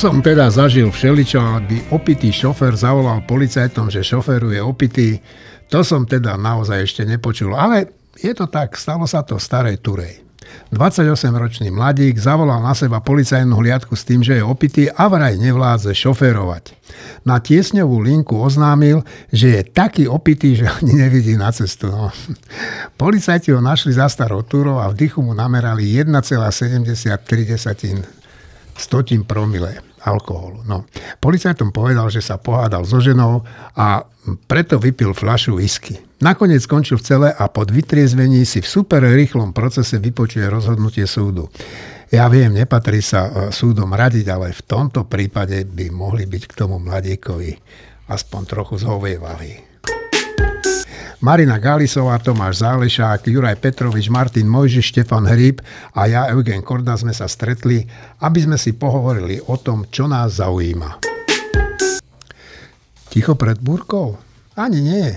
som teda zažil všeličo, aby opitý šofer zavolal policajtom, že šoferu je opitý. To som teda naozaj ešte nepočul. Ale je to tak, stalo sa to v starej Turej. 28-ročný mladík zavolal na seba policajnú hliadku s tým, že je opitý a vraj nevládze šoférovať. Na tiesňovú linku oznámil, že je taký opitý, že ani nevidí na cestu. No. Policajti ho našli za starou túrou a v dychu mu namerali 1,73 stotín promile alkoholu. No. Policajtom povedal, že sa pohádal so ženou a preto vypil fľašu whisky. Nakoniec skončil v cele a pod vytriezvení si v super rýchlom procese vypočuje rozhodnutie súdu. Ja viem, nepatrí sa e, súdom radiť, ale v tomto prípade by mohli byť k tomu mladíkovi aspoň trochu zhovievaví. Marina Galisová, Tomáš Zálešák, Juraj Petrovič, Martin Mojžiš, Štefan Hríb a ja, Eugen Korda, sme sa stretli, aby sme si pohovorili o tom, čo nás zaujíma. Ticho pred búrkou? Ani nie.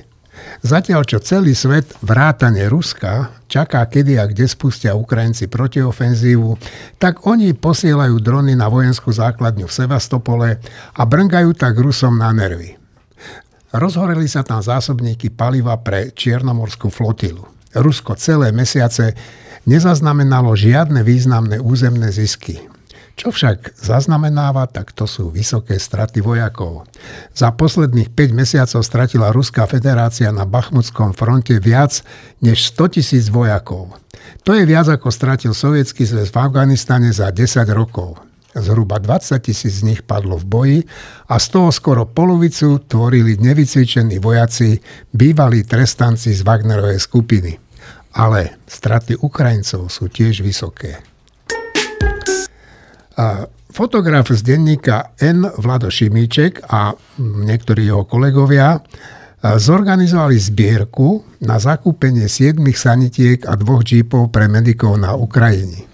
Zatiaľ, čo celý svet, vrátane Ruska, čaká, kedy a kde spustia Ukrajinci protiofenzívu, tak oni posielajú drony na vojenskú základňu v Sevastopole a brngajú tak Rusom na nervy. Rozhoreli sa tam zásobníky paliva pre Čiernomorskú flotilu. Rusko celé mesiace nezaznamenalo žiadne významné územné zisky. Čo však zaznamenáva, tak to sú vysoké straty vojakov. Za posledných 5 mesiacov stratila Ruská federácia na Bachmutskom fronte viac než 100 tisíc vojakov. To je viac ako stratil Sovietský zväz v Afganistane za 10 rokov. Zhruba 20 tisíc z nich padlo v boji a z toho skoro polovicu tvorili nevycvičení vojaci, bývalí trestanci z Wagnerovej skupiny. Ale straty Ukrajincov sú tiež vysoké. A fotograf z denníka N. Vlado Šimíček a niektorí jeho kolegovia zorganizovali zbierku na zakúpenie 7 sanitiek a dvoch džípov pre medikov na Ukrajine.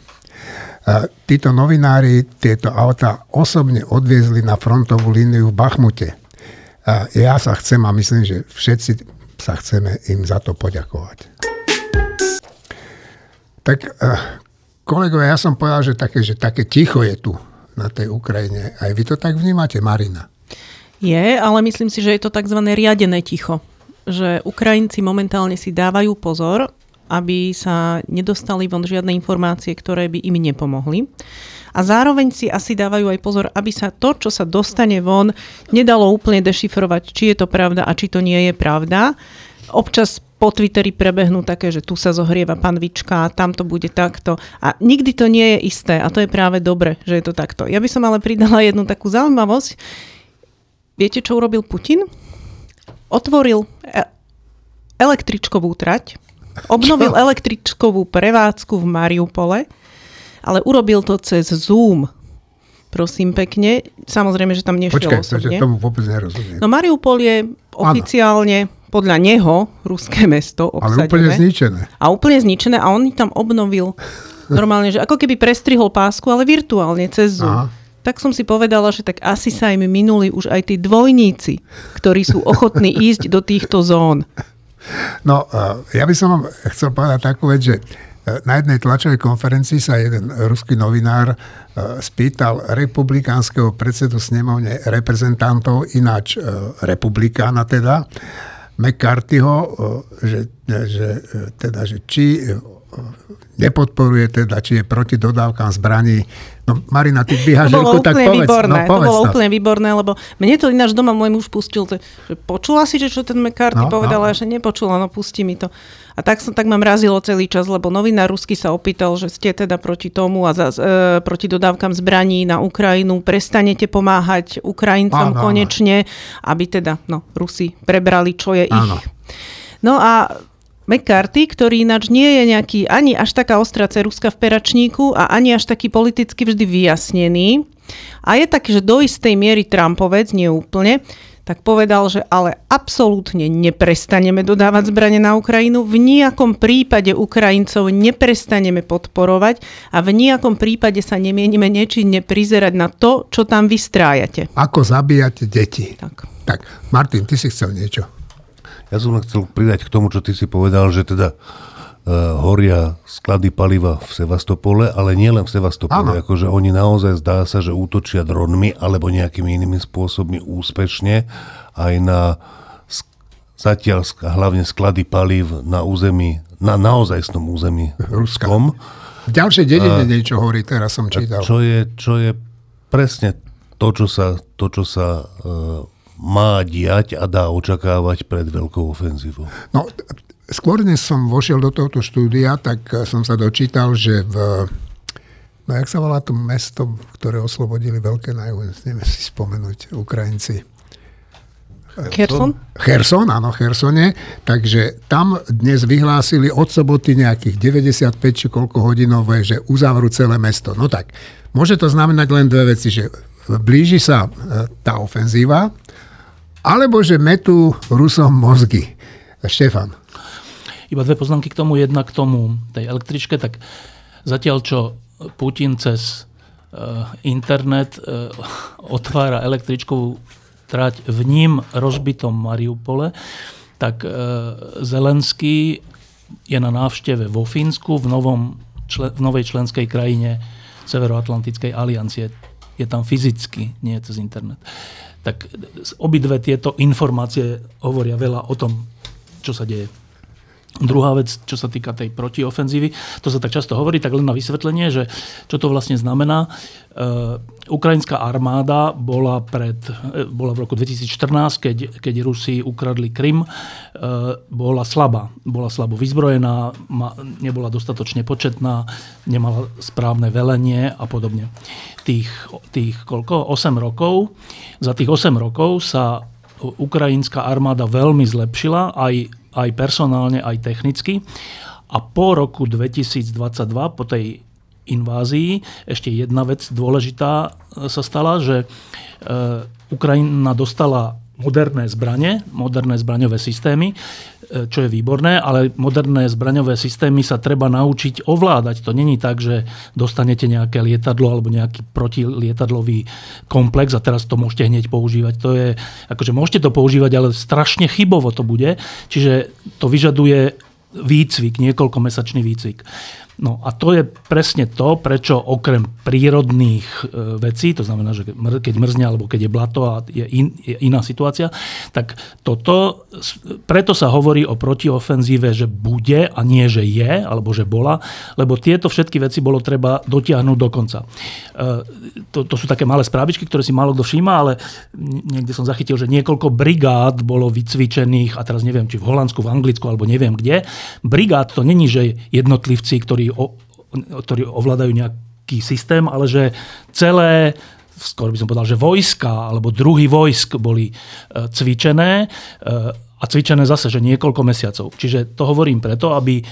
Títo novinári tieto auta osobne odviezli na frontovú líniu v Bachmute. Ja sa chcem a myslím, že všetci sa chceme im za to poďakovať. Tak kolegovia, ja som povedal, že také, že také ticho je tu na tej Ukrajine. Aj vy to tak vnímate, Marina? Je, ale myslím si, že je to tzv. riadené ticho. Že Ukrajinci momentálne si dávajú pozor aby sa nedostali von žiadne informácie, ktoré by im nepomohli. A zároveň si asi dávajú aj pozor, aby sa to, čo sa dostane von, nedalo úplne dešifrovať, či je to pravda a či to nie je pravda. Občas po Twitteri prebehnú také, že tu sa zohrieva panvička, tam to bude takto. A nikdy to nie je isté a to je práve dobre, že je to takto. Ja by som ale pridala jednu takú zaujímavosť. Viete, čo urobil Putin? Otvoril e- električkovú trať Obnovil električkovú prevádzku v Mariupole, ale urobil to cez Zoom. Prosím pekne. Samozrejme, že tam nešiel Počkaj, osobne. tomu vôbec nerozumiem. No Mariupol je oficiálne ano. podľa neho ruské mesto obsadené. Ale úplne zničené. A úplne zničené a on tam obnovil normálne, že ako keby prestrihol pásku, ale virtuálne cez Zoom. Aha tak som si povedala, že tak asi sa im minuli už aj tí dvojníci, ktorí sú ochotní ísť do týchto zón. No, ja by som vám chcel povedať takú vec, že e, na jednej tlačovej konferencii sa jeden ruský novinár e, spýtal republikánskeho predsedu snemovne reprezentantov, ináč e, republikána teda, McCarthyho, že, že, teda, že či nepodporuje teda, či je proti dodávkam zbraní. No Marina, ty ruku, tak povedz. Výborné, no, povedz to bolo to. úplne výborné, lebo mne to ináč doma môj muž pustil, že počula si, že čo ten McCarthy no, povedala, no. že nepočula, no pustí mi to. A tak som tak ma mrazilo celý čas, lebo novinár rusky sa opýtal, že ste teda proti tomu a za, e, proti dodávkam zbraní na Ukrajinu, prestanete pomáhať Ukrajincom áno, konečne, áno. aby teda no, Rusi prebrali, čo je áno. ich. No a McCarthy, ktorý ináč nie je nejaký ani až taká ostrá ceruska v peračníku a ani až taký politicky vždy vyjasnený. A je taký, že do istej miery Trumpovec, nie úplne, tak povedal, že ale absolútne neprestaneme dodávať zbranie na Ukrajinu, v nejakom prípade Ukrajincov neprestaneme podporovať a v nejakom prípade sa nemienime nečinne prizerať na to, čo tam vystrájate. Ako zabíjať deti. Tak. tak, Martin, ty si chcel niečo. Ja som chcel pridať k tomu, čo ty si povedal, že teda horia sklady paliva v Sevastopole, ale nielen v Sevastopole. Ano. Akože oni naozaj zdá sa, že útočia dronmi alebo nejakými inými spôsobmi úspešne aj na zatiaľ hlavne sklady palív na území, na naozajstnom území ruskom. V ďalšej dedine niečo hovorí, teraz som čítal. Čo je, čo je presne to, čo sa, to, čo sa uh, má diať a dá očakávať pred veľkou ofenzívou. No, skôr než som vošiel do tohto štúdia, tak som sa dočítal, že v No jak sa volá to mesto, ktoré oslobodili veľké na neviem si spomenúť, Ukrajinci. Kherson? Kherson, áno, Khersone. Takže tam dnes vyhlásili od soboty nejakých 95 či koľko hodinové, že uzavrú celé mesto. No tak, môže to znamenať len dve veci, že blíži sa e, tá ofenzíva, alebo že metú Rusom mozgy. Štefan. Iba dve poznámky k tomu. Jedna k tomu, tej električke, tak zatiaľ čo Putin cez e, internet e, otvára električkovú trať v ním rozbitom Mariupole, tak e, Zelenský je na návšteve vo Fínsku, v, novom, člen, v novej členskej krajine Severoatlantickej aliancie. Je tam fyzicky, nie cez internet. Tak obidve tieto informácie hovoria veľa o tom, čo sa deje. Druhá vec, čo sa týka tej protiofenzívy, to sa tak často hovorí, tak len na vysvetlenie, že čo to vlastne znamená. Uh, ukrajinská armáda bola, pred, uh, bola v roku 2014, keď, keď Rusi ukradli Krym, uh, bola slabá. Bola slabo vyzbrojená, ma, nebola dostatočne početná, nemala správne velenie a podobne. Tých, tých koľko? 8 rokov. Za tých 8 rokov sa ukrajinská armáda veľmi zlepšila, aj aj personálne, aj technicky. A po roku 2022, po tej invázii, ešte jedna vec dôležitá e, sa stala, že e, Ukrajina dostala moderné zbranie, moderné zbraňové systémy, E, čo je výborné, ale moderné zbraňové systémy sa treba naučiť ovládať. To není tak, že dostanete nejaké lietadlo alebo nejaký protilietadlový komplex a teraz to môžete hneď používať. To je, akože môžete to používať, ale strašne chybovo to bude. Čiže to vyžaduje výcvik, niekoľkomesačný výcvik. No a to je presne to, prečo okrem prírodných e, vecí, to znamená, že keď mrzne alebo keď je blato a je, in, je iná situácia, tak toto, preto sa hovorí o protiofenzíve, že bude a nie, že je, alebo že bola, lebo tieto všetky veci bolo treba dotiahnuť do konca. E, to, to sú také malé správičky, ktoré si málo kto všíma, ale niekde som zachytil, že niekoľko brigád bolo vycvičených, a teraz neviem, či v Holandsku, v Anglicku, alebo neviem kde. Brigád to není, že jednotlivci, ktorí ktorí, ovládajú nejaký systém, ale že celé skoro by som povedal, že vojska alebo druhy vojsk boli e, cvičené e, a cvičené zase, že niekoľko mesiacov. Čiže to hovorím preto, aby e,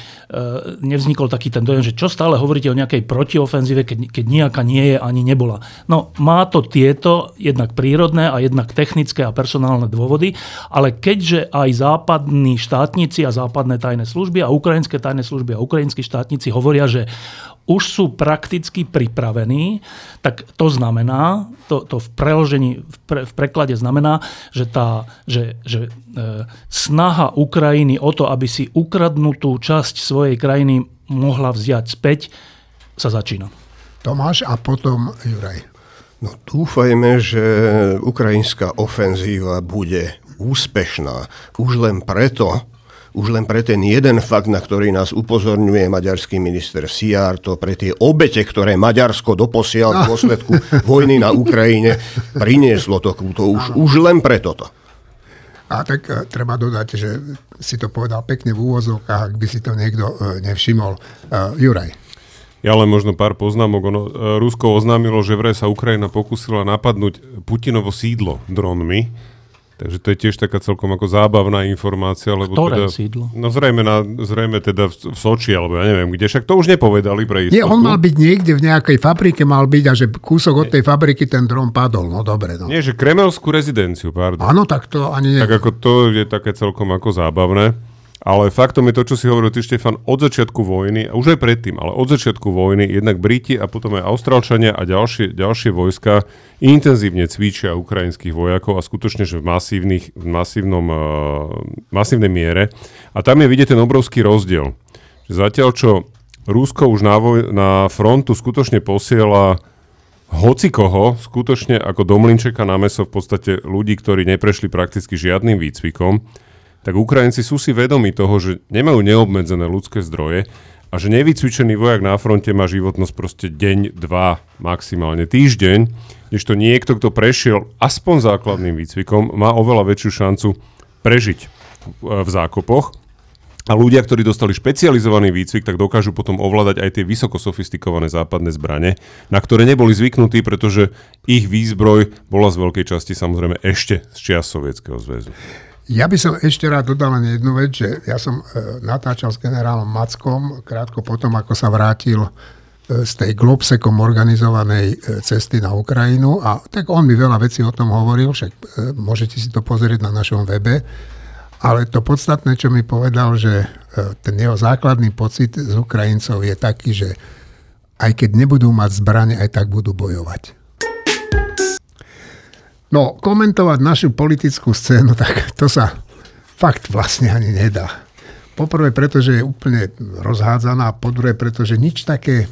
nevznikol taký ten dojem, že čo stále hovoríte o nejakej protiofenzíve, keď, keď nejaká nie je ani nebola. No má to tieto jednak prírodné a jednak technické a personálne dôvody, ale keďže aj západní štátnici a západné tajné služby a ukrajinské tajné služby a ukrajinskí štátnici hovoria, že už sú prakticky pripravení, tak to znamená, to, to v preložení, v, pre, v preklade znamená, že tá že, že, e, snaha Ukrajiny o to, aby si ukradnutú časť svojej krajiny mohla vziať späť, sa začína. Tomáš a potom Juraj. No dúfajme, že ukrajinská ofenzíva bude úspešná. Už len preto, už len pre ten jeden fakt, na ktorý nás upozorňuje maďarský minister Siar, to pre tie obete, ktoré Maďarsko doposiaľ v dôsledku vojny na Ukrajine prinieslo to, to už, už len preto to. A tak uh, treba dodať, že si to povedal pekne v úvozovkách, ak by si to niekto uh, nevšimol. Uh, Juraj. Ja len možno pár poznámok. Ono, Rusko oznámilo, že vraj sa Ukrajina pokusila napadnúť Putinovo sídlo dronmi Takže to je tiež taká celkom ako zábavná informácia. Lebo Ktoré teda, sídlo? No zrejme, na, zrejme teda v, v Soči, alebo ja neviem kde, však to už nepovedali pre istotu. Nie, on mal byť niekde v nejakej fabrike, mal byť a že kúsok od tej fabriky ten dron padol. No dobre. No. Nie, že kremelskú rezidenciu, pardon. Áno, tak to ani nie. Tak ako to je také celkom ako zábavné. Ale faktom je to, čo si hovoril ty, Štefan, od začiatku vojny, a už aj predtým, ale od začiatku vojny, jednak Briti a potom aj Austrálčania a ďalšie, ďalšie vojska intenzívne cvičia ukrajinských vojakov a skutočne, že v, masívnych, v masívnom, uh, masívnej miere. A tam je vidieť ten obrovský rozdiel zatiaľ čo Rusko už na, voj- na frontu skutočne posiela hoci koho, skutočne ako domlinčeka na meso v podstate ľudí, ktorí neprešli prakticky žiadnym výcvikom, tak Ukrajinci sú si vedomi toho, že nemajú neobmedzené ľudské zdroje a že nevycvičený vojak na fronte má životnosť proste deň, dva, maximálne týždeň, než to niekto, kto prešiel aspoň základným výcvikom, má oveľa väčšiu šancu prežiť v zákopoch. A ľudia, ktorí dostali špecializovaný výcvik, tak dokážu potom ovládať aj tie vysoko sofistikované západné zbrane, na ktoré neboli zvyknutí, pretože ich výzbroj bola z veľkej časti samozrejme ešte z čias Sovietskeho zväzu. Ja by som ešte rád dodal len jednu vec, že ja som e, natáčal s generálom Mackom krátko potom, ako sa vrátil e, z tej Globsekom organizovanej e, cesty na Ukrajinu a tak on mi veľa vecí o tom hovoril, však môžete si to pozrieť na našom webe, ale to podstatné, čo mi povedal, že ten jeho základný pocit z Ukrajincov je taký, že aj keď nebudú mať zbranie, aj tak budú bojovať. No, komentovať našu politickú scénu, tak to sa fakt vlastne ani nedá. Poprvé, pretože je úplne rozhádzaná, a druhé, pretože nič také,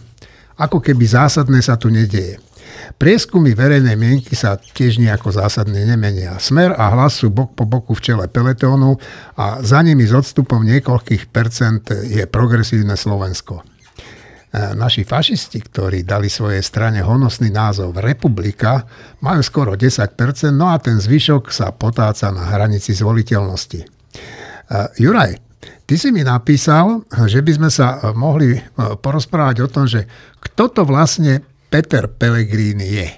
ako keby zásadné sa tu nedieje. Prieskumy verejnej mienky sa tiež nejako zásadne nemenia. Smer a hlas sú bok po boku v čele peletónu a za nimi s odstupom niekoľkých percent je progresívne Slovensko. E, naši fašisti, ktorí dali svojej strane honosný názov Republika, majú skoro 10%, no a ten zvyšok sa potáca na hranici zvoliteľnosti. E, Juraj, ty si mi napísal, že by sme sa mohli e, porozprávať o tom, že kto to vlastne Peter Pellegrini je.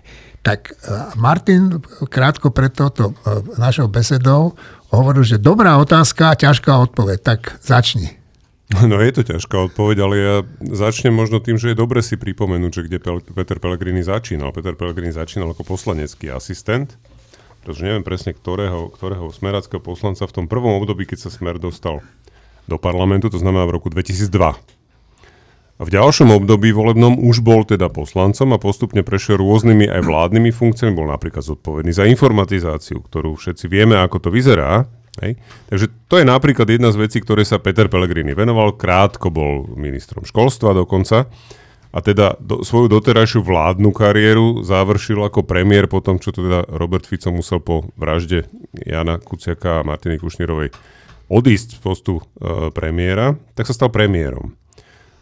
Tak Martin krátko pred touto našou besedou hovoril, že dobrá otázka a ťažká odpoveď. Tak začni. No je to ťažká odpoveď, ale ja začnem možno tým, že je dobre si pripomenúť, že kde Peter Pellegrini začínal. Peter Pellegrini začínal ako poslanecký asistent, pretože neviem presne, ktorého, ktorého smeráckého poslanca v tom prvom období, keď sa smer dostal do parlamentu, to znamená v roku 2002. A v ďalšom období volebnom už bol teda poslancom a postupne prešiel rôznymi aj vládnymi funkciami. Bol napríklad zodpovedný za informatizáciu, ktorú všetci vieme, ako to vyzerá. Hej. Takže to je napríklad jedna z vecí, ktoré sa Peter Pellegrini venoval. Krátko bol ministrom školstva dokonca. A teda do, svoju doterajšiu vládnu kariéru završil ako premiér po tom, čo teda Robert Fico musel po vražde Jana Kuciaka a Martiny Kušnírovej odísť z postu e, premiéra, tak sa stal premiérom.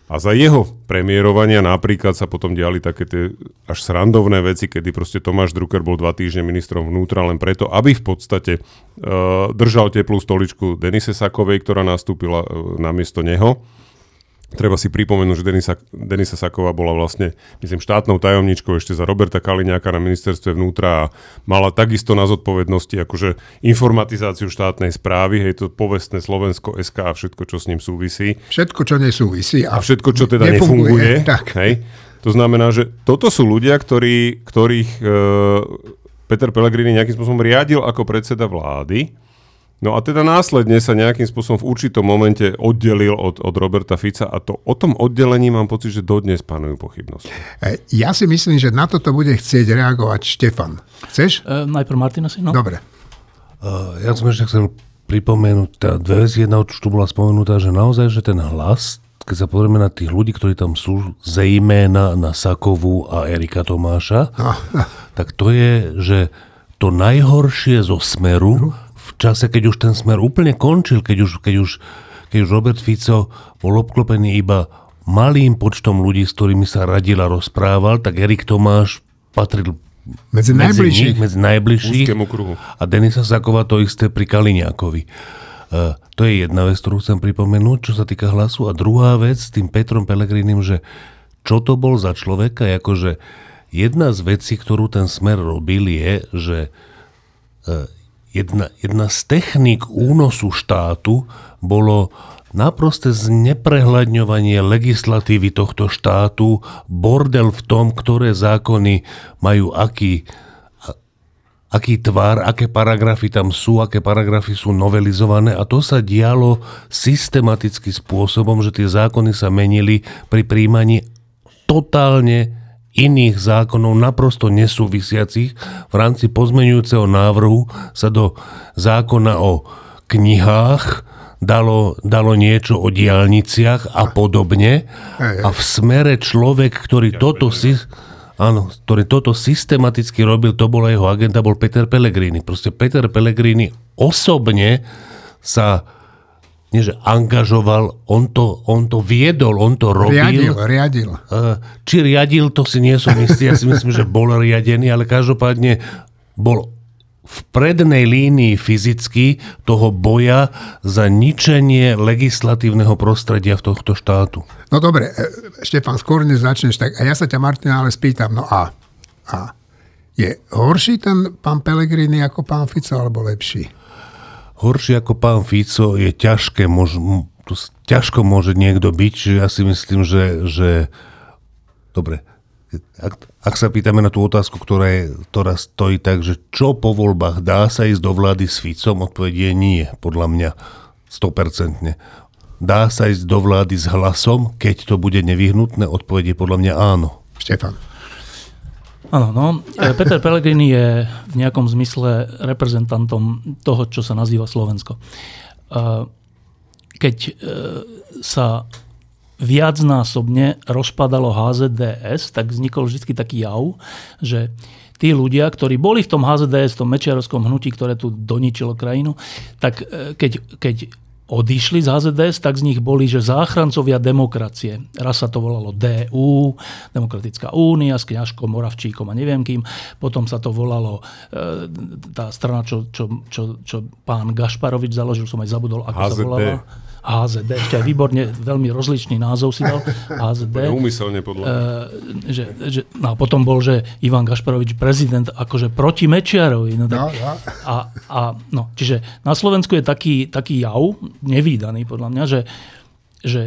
A za jeho premiérovania napríklad sa potom diali také tie až srandovné veci, kedy proste Tomáš Drucker bol dva týždne ministrom vnútra len preto, aby v podstate uh, držal teplú stoličku Denise Sakovej, ktorá nastúpila uh, namiesto neho. Treba si pripomenúť, že Denisa, Denisa Saková bola vlastne, myslím, štátnou tajomničkou ešte za Roberta Kaliňáka na ministerstve vnútra a mala takisto na zodpovednosti akože informatizáciu štátnej správy, hej, to povestné Slovensko SK a všetko, čo s ním súvisí. Všetko, čo nesúvisí. A, a všetko, čo teda nefunguje. nefunguje tak. Hej. To znamená, že toto sú ľudia, ktorí, ktorých e, Peter Pellegrini nejakým spôsobom riadil ako predseda vlády No a teda následne sa nejakým spôsobom v určitom momente oddelil od, od Roberta Fica a to o tom oddelení mám pocit, že dodnes panujú pochybnosti. E, ja si myslím, že na toto bude chcieť reagovať Štefan. Chceš? E, najprv Martina si, no. Dobre. Uh, ja som ešte chcel pripomenúť tá dve veci. Jedna už tu bola spomenutá, že naozaj, že ten hlas, keď sa pozrieme na tých ľudí, ktorí tam sú, zejména na Sakovú a Erika Tomáša, no. tak to je, že to najhoršie zo Smeru čase, keď už ten smer úplne končil, keď už, keď už, keď už Robert Fico bol obklopený iba malým počtom ľudí, s ktorými sa radil a rozprával, tak Erik Tomáš patril medzi, medzi najbližších. Nich, medzi najbližších. kruhu. A Denisa Saková to isté pri Kaliňákovi. Uh, to je jedna vec, ktorú chcem pripomenúť, čo sa týka hlasu. A druhá vec s tým Petrom Pelegrinim, že čo to bol za človeka, akože jedna z vecí, ktorú ten smer robil, je, že uh, jedna, jedna z techník únosu štátu bolo naprosté zneprehľadňovanie legislatívy tohto štátu, bordel v tom, ktoré zákony majú aký, aký tvar, aké paragrafy tam sú, aké paragrafy sú novelizované. A to sa dialo systematickým spôsobom, že tie zákony sa menili pri príjmaní totálne iných zákonov naprosto nesúvisiacich v rámci pozmenujúceho návrhu sa do zákona o knihách dalo, dalo niečo o diálniciach a podobne. A v smere človek, ktorý toto si... Áno, ktorý toto systematicky robil, to bola jeho agenda, bol Peter Pellegrini. Proste Peter Pellegrini osobne sa nie že angažoval, on to, on to viedol, on to robil. Riadil, riadil. Či riadil, to si nie som istý, ja si myslím, že bol riadený, ale každopádne bol v prednej línii fyzicky toho boja za ničenie legislatívneho prostredia v tohto štátu. No dobre, e, Štefan, skôr než začneš, tak a ja sa ťa, Martina, ale spýtam, no a, a je horší ten pán Pelegrini ako pán Fico, alebo lepší? Horšie ako pán Fico je ťažké, mož, to ťažko môže niekto byť, že ja si myslím, že, že dobre, ak, ak sa pýtame na tú otázku, ktorá, je, ktorá stojí tak, že čo po voľbách dá sa ísť do vlády s Ficom, odpovedie nie, podľa mňa 100%. Dá sa ísť do vlády s hlasom, keď to bude nevyhnutné, odpovedie podľa mňa áno. Štefan. Áno, no. E, Peter Pellegrini je v nejakom zmysle reprezentantom toho, čo sa nazýva Slovensko. E, keď e, sa viacnásobne rozpadalo HZDS, tak vznikol vždy taký jav, že tí ľudia, ktorí boli v tom HZDS, tom mečiarovskom hnutí, ktoré tu doničilo krajinu, tak keď, keď odišli z HZDS, tak z nich boli, že záchrancovia demokracie. Raz sa to volalo DU, Demokratická únia s kňažkom Moravčíkom a neviem kým. Potom sa to volalo e, tá strana, čo, čo, čo, čo pán Gašparovič založil, som aj zabudol, ako HZD. sa volala. HZD, ešte aj výborne, veľmi rozličný názov si dal, HZD. Úmyselne podľa uh, že, že, no a potom bol, že Ivan Gašparovič prezident akože proti Mečiarovi. No, tak, no, no. A, a, no, čiže na Slovensku je taký, taký jav, nevýdaný podľa mňa, že, že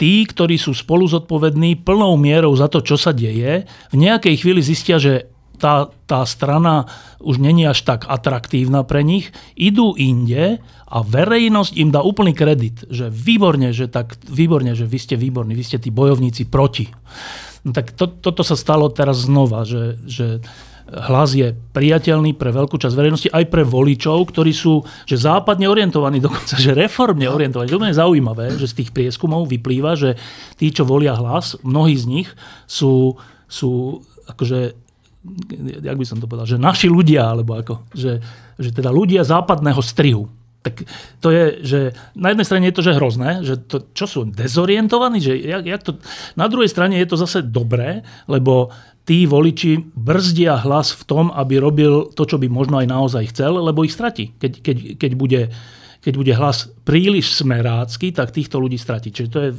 tí, ktorí sú spolu zodpovední plnou mierou za to, čo sa deje, v nejakej chvíli zistia, že tá, tá strana už není až tak atraktívna pre nich, idú inde a verejnosť im dá úplný kredit, že výborne, že tak výborne, že vy ste výborní, vy ste tí bojovníci proti. No tak to, toto sa stalo teraz znova, že, že hlas je priateľný pre veľkú časť verejnosti, aj pre voličov, ktorí sú že západne orientovaní, dokonca že reformne orientovaní. To je zaujímavé, že z tých prieskumov vyplýva, že tí, čo volia hlas, mnohí z nich sú, sú akože jak by som to povedal, že naši ľudia, alebo ako, že, že teda ľudia západného strihu. Tak to je, že na jednej strane je to, že hrozné, že to, čo sú dezorientovaní, že jak, jak to, na druhej strane je to zase dobré, lebo tí voliči brzdia hlas v tom, aby robil to, čo by možno aj naozaj chcel, lebo ich stratí, keď, keď, keď bude keď bude hlas príliš smerácky, tak týchto ľudí stratí. Čiže to je,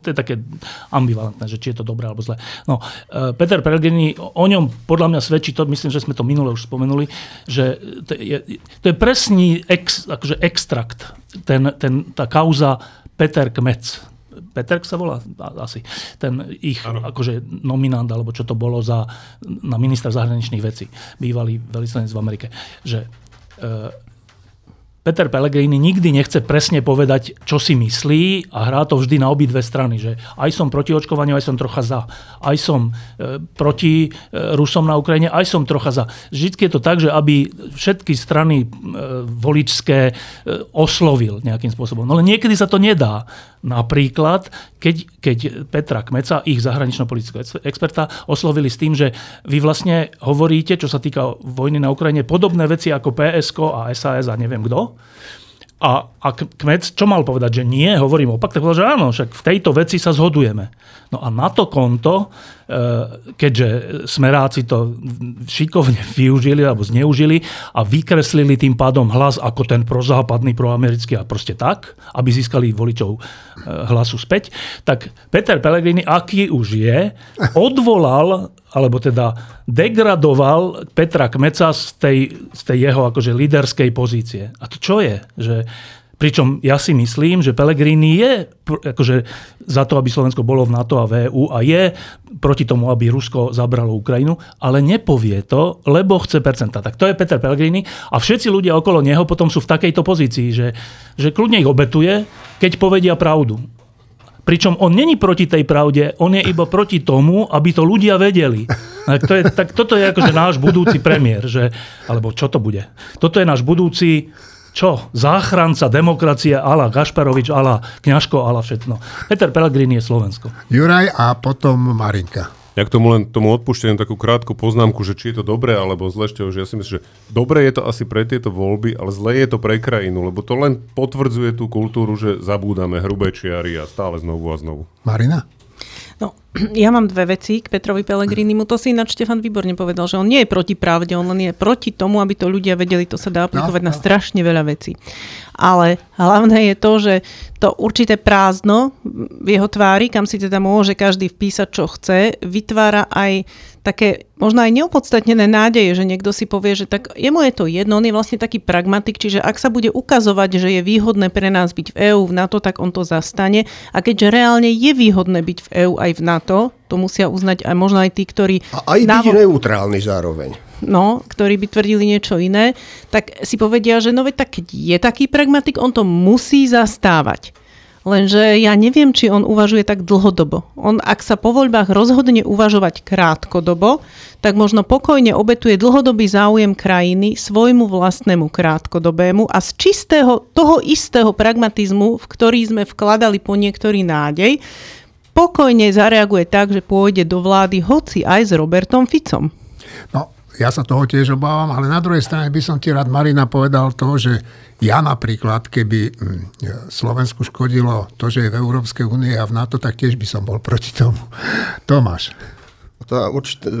to je také ambivalentné, že či je to dobré alebo zlé. No, e, Peter Pellegrini, o ňom podľa mňa svedčí to, myslím, že sme to minule už spomenuli, že to je, to je presný ex, akože extrakt, ten, ten, tá kauza Peter Kmec, Peter sa volá? Asi. Ten ich akože nominant, alebo čo to bolo za, na ministra zahraničných vecí, bývalý veľvyslanec v Amerike. Že e, Peter Pellegrini nikdy nechce presne povedať, čo si myslí a hrá to vždy na obidve strany, že aj som proti očkovaniu, aj som trocha za. Aj som e, proti e, Rusom na Ukrajine, aj som trocha za. Vždy je to tak, že aby všetky strany e, voličské e, oslovil nejakým spôsobom. No len niekedy sa to nedá. Napríklad, keď, keď Petra Kmeca, ich zahranično-politického experta, oslovili s tým, že vy vlastne hovoríte, čo sa týka vojny na Ukrajine, podobné veci ako PSK a SAS a neviem kto. A, a Kmec čo mal povedať? Že nie, hovorím opak. Tak povedal, že áno, však v tejto veci sa zhodujeme. No a na to konto, e, keďže smeráci to šikovne využili alebo zneužili a vykreslili tým pádom hlas ako ten prozápadný, proamerický a proste tak, aby získali voličov e, hlasu späť, tak Peter Pellegrini, aký už je, odvolal alebo teda degradoval Petra Kmeca z tej, z tej jeho akože líderskej pozície. A to čo je? Že, pričom ja si myslím, že Pellegrini je akože za to, aby Slovensko bolo v NATO a v EU a je proti tomu, aby Rusko zabralo Ukrajinu, ale nepovie to, lebo chce percenta. Tak to je Peter Pellegrini a všetci ľudia okolo neho potom sú v takejto pozícii, že, že kľudne ich obetuje, keď povedia pravdu. Pričom on není proti tej pravde, on je iba proti tomu, aby to ľudia vedeli. Tak, to je, tak toto je akože náš budúci premiér, že, alebo čo to bude? Toto je náš budúci čo? Záchranca, demokracie, ala, Gašparovič, ala, Kňažko, ala, všetno. Peter Pellegrini je Slovensko. Juraj a potom Marinka. Ja k tomu len tomu odpúšťam takú krátku poznámku, že či je to dobré alebo zle, že ja si myslím, že dobre je to asi pre tieto voľby, ale zle je to pre krajinu, lebo to len potvrdzuje tú kultúru, že zabúdame hrubé čiary a stále znovu a znovu. Marina? No, ja mám dve veci k Petrovi Pelegrinimu. To si ináč Štefan výborne povedal, že on nie je proti pravde, on len je proti tomu, aby to ľudia vedeli, to sa dá aplikovať no, na no. strašne veľa vecí. Ale hlavné je to, že to určité prázdno v jeho tvári, kam si teda môže každý vpísať, čo chce, vytvára aj také možno aj neopodstatnené nádeje, že niekto si povie, že tak jemu je to jedno, on je vlastne taký pragmatik, čiže ak sa bude ukazovať, že je výhodné pre nás byť v EÚ, v NATO, tak on to zastane. A keďže reálne je výhodné byť v EÚ aj v NATO, to musia uznať aj možno aj tí, ktorí... A aj byť návo- neutrálny zároveň. No, ktorí by tvrdili niečo iné, tak si povedia, že no veď tak keď je taký pragmatik, on to musí zastávať. Lenže ja neviem, či on uvažuje tak dlhodobo. On, ak sa po voľbách rozhodne uvažovať krátkodobo, tak možno pokojne obetuje dlhodobý záujem krajiny svojmu vlastnému krátkodobému a z čistého, toho istého pragmatizmu, v ktorý sme vkladali po niektorý nádej, pokojne zareaguje tak, že pôjde do vlády hoci aj s Robertom Ficom. No, ja sa toho tiež obávam, ale na druhej strane by som ti rád, Marina, povedal to, že ja napríklad, keby hm, Slovensku škodilo to, že je v Európskej únie a v NATO, tak tiež by som bol proti tomu. Tomáš. Tá určitá,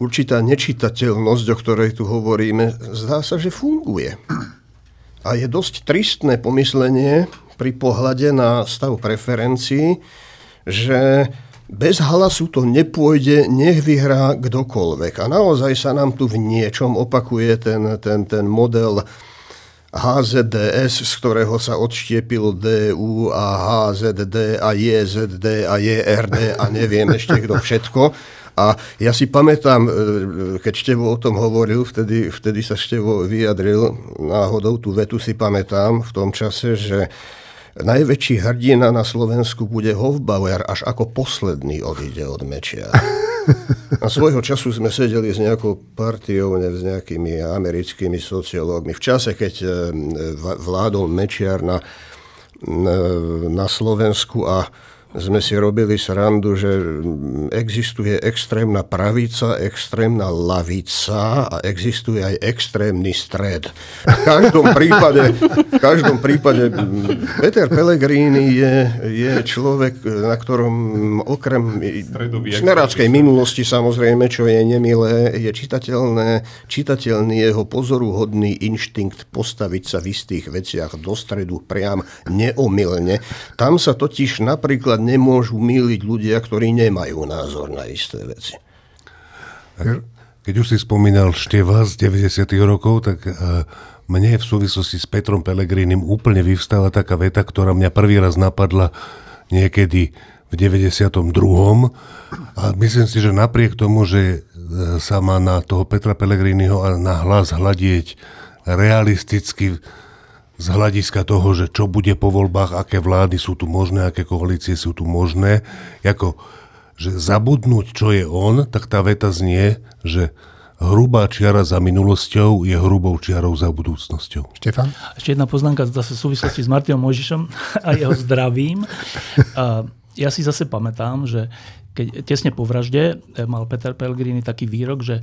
určitá nečitateľnosť, o ktorej tu hovoríme, zdá sa, že funguje. A je dosť tristné pomyslenie pri pohľade na stav preferencií, že bez hlasu to nepôjde, nech vyhrá kdokoľvek. A naozaj sa nám tu v niečom opakuje ten, ten, ten model HZDS, z ktorého sa odštiepilo DU a HZD a JZD a JRD a neviem ešte kto všetko. A ja si pamätám, e, keď Števo o tom hovoril, vtedy, vtedy sa Števo vyjadril náhodou, tú vetu si pamätám v tom čase, že najväčší hrdina na Slovensku bude Hofbauer, až ako posledný odíde od mečia. A svojho času sme sedeli s nejakou partiou, ne, s nejakými americkými sociológmi. V čase, keď e, vládol Mečiar na, na Slovensku a sme si robili srandu, že existuje extrémna pravica, extrémna lavica a existuje aj extrémny stred. V každom prípade, v každom prípade Peter Pellegrini je, je človek, na ktorom okrem smeráckej minulosti samozrejme, čo je nemilé, je čitateľné, čitateľný jeho pozoruhodný inštinkt postaviť sa v istých veciach do stredu priam neomilne. Tam sa totiž napríklad nemôžu míliť ľudia, ktorí nemajú názor na isté veci. Keď už si spomínal Števa z 90. rokov, tak eh, mne v súvislosti s Petrom Pelegrínim úplne vyvstáva taká veta, ktorá mňa prvý raz napadla niekedy v 92. A myslím si, že napriek tomu, že eh, sa má na toho Petra Pellegriniho a na hlas hľadieť realisticky z hľadiska toho, že čo bude po voľbách, aké vlády sú tu možné, aké koalície sú tu možné, ako, že zabudnúť, čo je on, tak tá veta znie, že hrubá čiara za minulosťou je hrubou čiarou za budúcnosťou. Štefan? Ešte jedna poznámka zase v súvislosti s Martinom Mojžišom a jeho zdravím. Ja si zase pamätám, že keď tesne po vražde mal Peter Pellegrini taký výrok, že,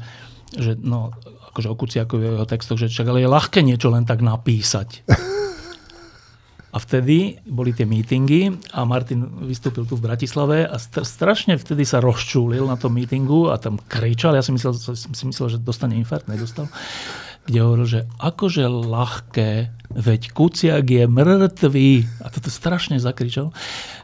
že no, akože o Kuciakovi jeho textoch, že čak, ale je ľahké niečo len tak napísať. A vtedy boli tie mítingy a Martin vystúpil tu v Bratislave a strašne vtedy sa rozčúlil na tom mítingu a tam kričal. Ja si myslel, si myslel že dostane infarkt, nedostal. Kde hovoril, že akože ľahké, veď Kuciak je mŕtvý. A toto strašne zakričal.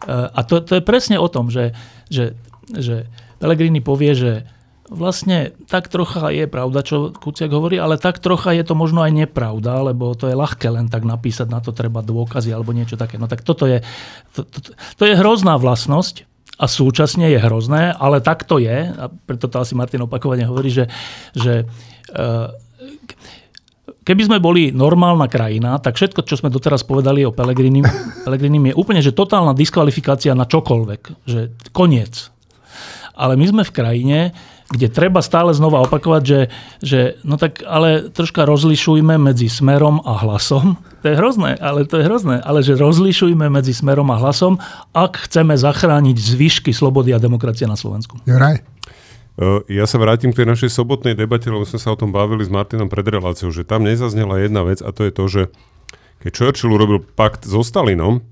A to, to je presne o tom, že, že, že Pellegrini povie, že vlastne tak trocha je pravda, čo Kuciak hovorí, ale tak trocha je to možno aj nepravda, lebo to je ľahké len tak napísať, na to treba dôkazy alebo niečo také. No tak toto je, to, to, to je hrozná vlastnosť a súčasne je hrozné, ale tak to je, a preto to asi Martin opakovane hovorí, že, že uh, keby sme boli normálna krajina, tak všetko, čo sme doteraz povedali o Pelegrinim, Pelegrinim je úplne, že totálna diskvalifikácia na čokoľvek. Že koniec. Ale my sme v krajine, kde treba stále znova opakovať, že, že no tak ale troška rozlišujme medzi smerom a hlasom. To je hrozné, ale to je hrozné. Ale že rozlišujme medzi smerom a hlasom, ak chceme zachrániť zvyšky slobody a demokracie na Slovensku. Juraj? Ja sa vrátim k tej našej sobotnej debate, lebo sme sa o tom bavili s Martinom pred reláciou, že tam nezaznela jedna vec a to je to, že keď Churchill urobil pakt so Stalinom,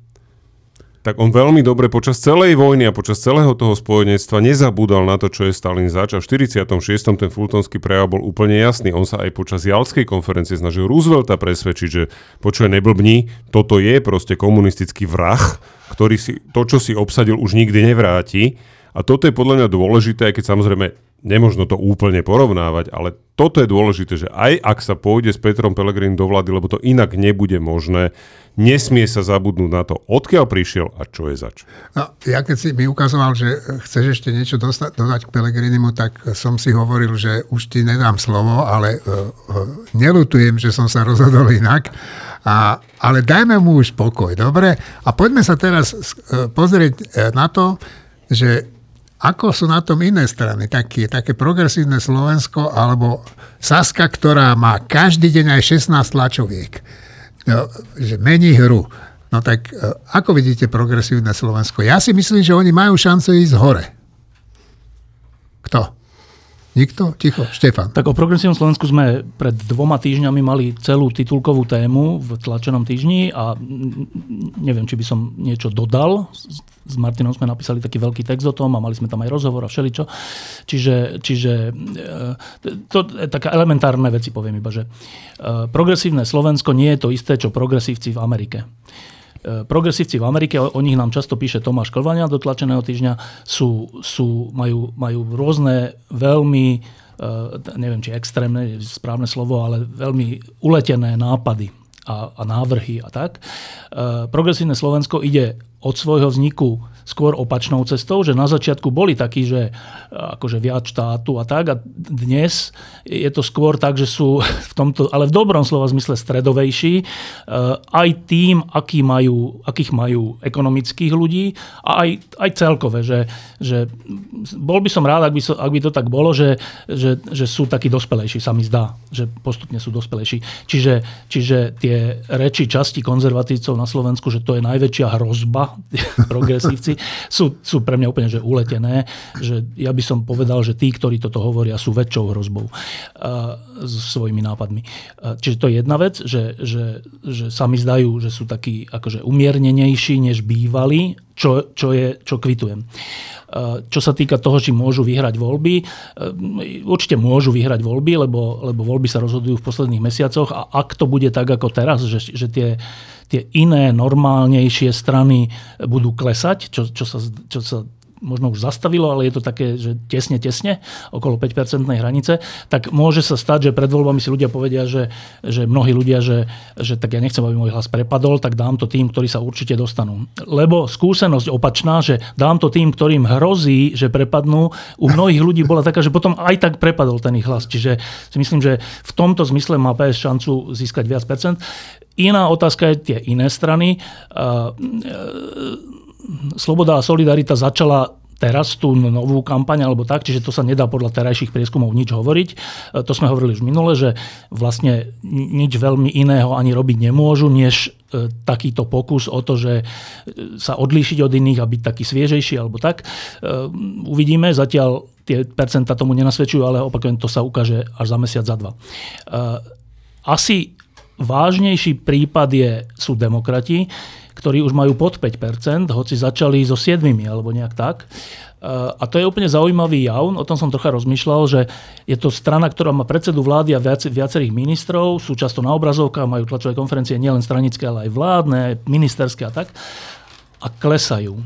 tak on veľmi dobre počas celej vojny a počas celého toho spojenectva nezabúdal na to, čo je Stalin zač a v 46. ten Fultonský prejav bol úplne jasný. On sa aj počas Jalskej konferencie snažil Roosevelta presvedčiť, že počuje neblbní, toto je proste komunistický vrah, ktorý si, to, čo si obsadil, už nikdy nevráti. A toto je podľa mňa dôležité, aj keď samozrejme nemožno to úplne porovnávať, ale toto je dôležité, že aj ak sa pôjde s Petrom Pelegrín do vlády, lebo to inak nebude možné, nesmie sa zabudnúť na to, odkiaľ prišiel a čo je zač. No, ja keď si mi ukazoval, že chceš ešte niečo dostať, dodať k Pelegrinimu, tak som si hovoril, že už ti nedám slovo, ale uh, uh, nelutujem, že som sa rozhodol inak. A, ale dajme mu už pokoj, dobre? A poďme sa teraz uh, pozrieť na to, že ako sú na tom iné strany? Také, také progresívne Slovensko alebo Saska, ktorá má každý deň aj 16 tlačoviek. No, že mení hru. No tak e, ako vidíte progresívne Slovensko? Ja si myslím, že oni majú šancu ísť hore. Kto? Nikto? Ticho. Štefan. Tak o progresívnom Slovensku sme pred dvoma týždňami mali celú titulkovú tému v tlačenom týždni a neviem, či by som niečo dodal. S Martinom sme napísali taký veľký text o tom a mali sme tam aj rozhovor a všeličo. Čiže, čiže e, to je taká elementárne veci poviem iba, že e, progresívne Slovensko nie je to isté, čo progresívci v Amerike. E, progresívci v Amerike, o nich nám často píše Tomáš Klvania do tlačeného týždňa, sú, sú, majú, majú rôzne veľmi, e, neviem či extrémne, správne slovo, ale veľmi uletené nápady a, a návrhy a tak. E, progresívne Slovensko ide od svojho vzniku skôr opačnou cestou, že na začiatku boli takí, že akože viac štátu a tak a dnes je to skôr tak, že sú v tomto, ale v dobrom slova zmysle stredovejší, eh, aj tým, aký majú, akých majú ekonomických ľudí a aj, aj celkové, že, že bol by som rád, ak by, so, ak by to tak bolo, že, že, že sú takí dospelejší, sa mi zdá, že postupne sú dospelejší. Čiže, čiže tie reči časti konzervatívcov na Slovensku, že to je najväčšia hrozba, progresívci, sú, sú pre mňa úplne že uletené, že ja by som povedal, že tí, ktorí toto hovoria, sú väčšou hrozbou uh, s svojimi nápadmi. Uh, čiže to je jedna vec, že, že, že sa mi zdajú, že sú takí akože umiernenejší, než bývali, čo, čo, je, čo kvitujem. Čo sa týka toho, či môžu vyhrať voľby, určite môžu vyhrať voľby, lebo, lebo voľby sa rozhodujú v posledných mesiacoch a ak to bude tak ako teraz, že, že tie tie iné normálnejšie strany budú klesať, čo, čo, sa, čo sa možno už zastavilo, ale je to také, že tesne, tesne, okolo 5-percentnej hranice, tak môže sa stať, že pred voľbami si ľudia povedia, že, že mnohí ľudia, že, že tak ja nechcem, aby môj hlas prepadol, tak dám to tým, ktorí sa určite dostanú. Lebo skúsenosť opačná, že dám to tým, ktorým hrozí, že prepadnú, u mnohých ľudí bola taká, že potom aj tak prepadol ten ich hlas. Čiže si myslím, že v tomto zmysle má PS šancu získať viac percent. Iná otázka je tie iné strany. Sloboda a solidarita začala teraz tú novú kampaň alebo tak, čiže to sa nedá podľa terajších prieskumov nič hovoriť. To sme hovorili už minule, že vlastne nič veľmi iného ani robiť nemôžu, než e, takýto pokus o to, že e, sa odlíšiť od iných a byť taký sviežejší alebo tak. E, uvidíme, zatiaľ tie percenta tomu nenasvedčujú, ale opakujem, to sa ukáže až za mesiac, za dva. Asi vážnejší prípad je, sú demokrati, ktorí už majú pod 5%, hoci začali so 7 alebo nejak tak. Eh, a to je úplne zaujímavý jav, o tom som trocha rozmýšľal, že je to strana, ktorá má predsedu vlády a viac, viacerých ministrov, sú často na obrazovkách, majú tlačové konferencie nielen stranické, ale aj vládne, ministerské a tak. A klesajú.